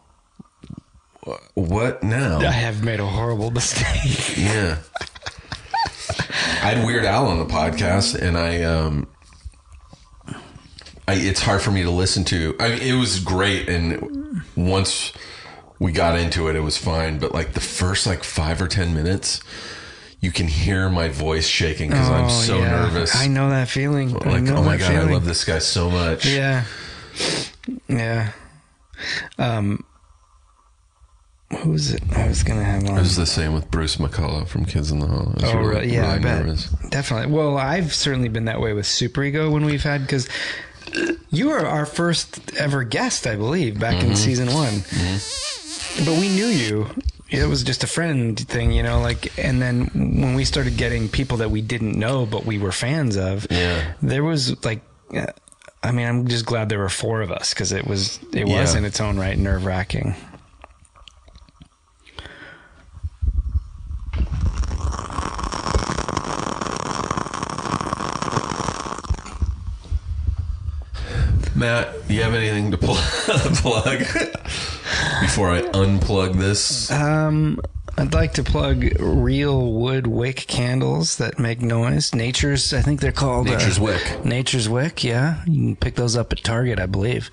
what now? I have made a horrible mistake. Yeah. I had Weird Al on the podcast, and I, um, I, it's hard for me to listen to. I mean, it was great, and once we got into it, it was fine. But like the first like five or ten minutes, you can hear my voice shaking because I'm so Oh, yeah. nervous. I know that feeling. I like, oh my god, I love this guy so much. Yeah. Yeah. Um who was it? I was gonna have on. It was the same with Bruce McCulloch from Kids in the Hall. Oh, really, really? yeah, I bet. nervous. Definitely. Well, I've certainly been that way with Superego when we've had because you were our first ever guest, I believe, back Mm-hmm. in season one. But we knew you. It was just a friend thing, you know. Like, and then when we started getting people that we didn't know but we were fans of, Yeah. there was like. uh, I mean, I'm just glad there were four of us because it was it Yeah. was in its own right nerve wracking. Matt, you have anything to pl- plug before I unplug this? Um, I'd like to plug real wood wick candles that make noise. Nature's, I think they're called uh, Nature's Wick. Nature's Wick, yeah. You can pick those up at Target, I believe.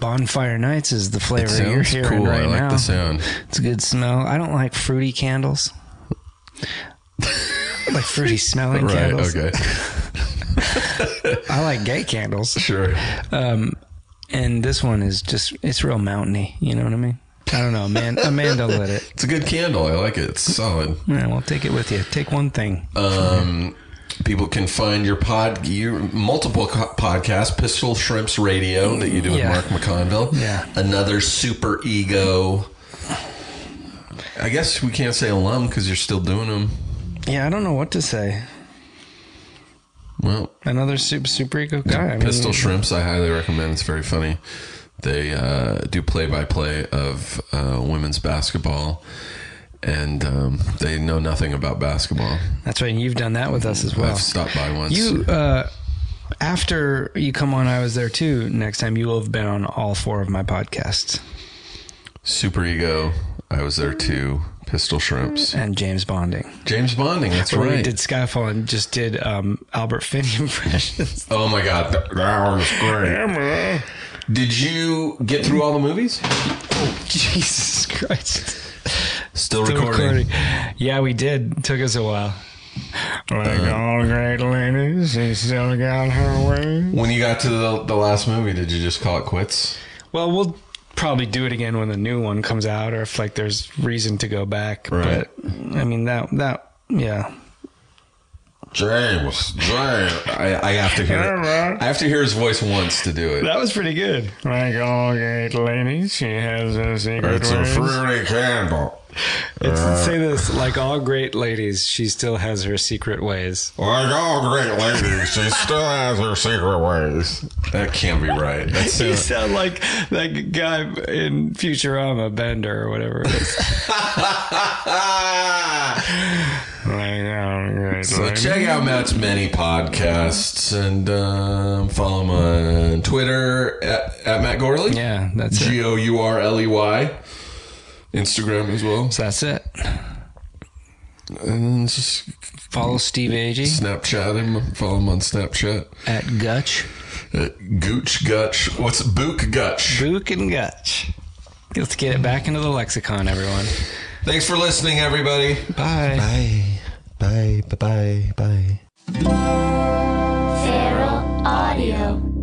Bonfire Nights is the flavor you're hearing cool. right I like now. the sound. It's a good smell. I don't like fruity candles. like fruity smelling Right. candles. Okay. I like gay candles. Sure. And this one is just, it's real mountainy. You know what I mean? I don't know. Man, Amanda lit it. It's a good candle. I like it. It's solid. Yeah, well, take it with you. Take one thing. Um, people can find your pod, your multiple co- podcasts, Pistol Shrimps Radio that you do with Yeah. Mark McConville. Yeah. Another Superego. I guess we can't say alum because you're still doing them. Yeah, I don't know what to say. Well, Another super superego guy. I mean, Pistol Shrimps, I highly recommend. It's very funny. They uh, do play by play of uh, women's basketball, and um, they know nothing about basketball. That's right. and You've done that with us as well. I've stopped by once. You uh, after you come on, I was there too. Next time you will have been on all four of my podcasts Superego, I was there too. Pistol Shrimps. and James Bonding. James Bonding, that's Where right. we did Skyfall and just did um, Albert Finney impressions. oh my god, that, that was great. Did you get through all the movies? Jesus Christ. Still, Still recording. Yeah, we did. Took us a while. Like all great ladies, she still got her way. When you got to the, the last movie, did you just call it quits? Well, we'll probably do it again when the new one comes out, or if like there's reason to go back. Right. But I mean that that yeah. James, James. I, I have to hear. I have to hear his voice once to do it. That was pretty good. Like all great ladies, she has a secret It's a fruity candle. It's, say this, like all great ladies, she still has her secret ways. Like all great ladies, she still has her secret ways. That can't be right. That's You sound like that guy in Futurama, Bender or whatever it is. So check out Matt's many podcasts and um, follow him on Twitter at, at Matt Gourley. Yeah, that's it. G O U R L E Y. Instagram as well. So that's it. And just Follow Steve Agee Snapchat him. Follow him on Snapchat. at Gutch. At Gooch Gutch. What's Book Gutch? Book and Gutch. Let's get it back into the lexicon, everyone. Thanks for listening, everybody. Bye. Bye. Bye. Bye. Bye. Bye. Feral Audio.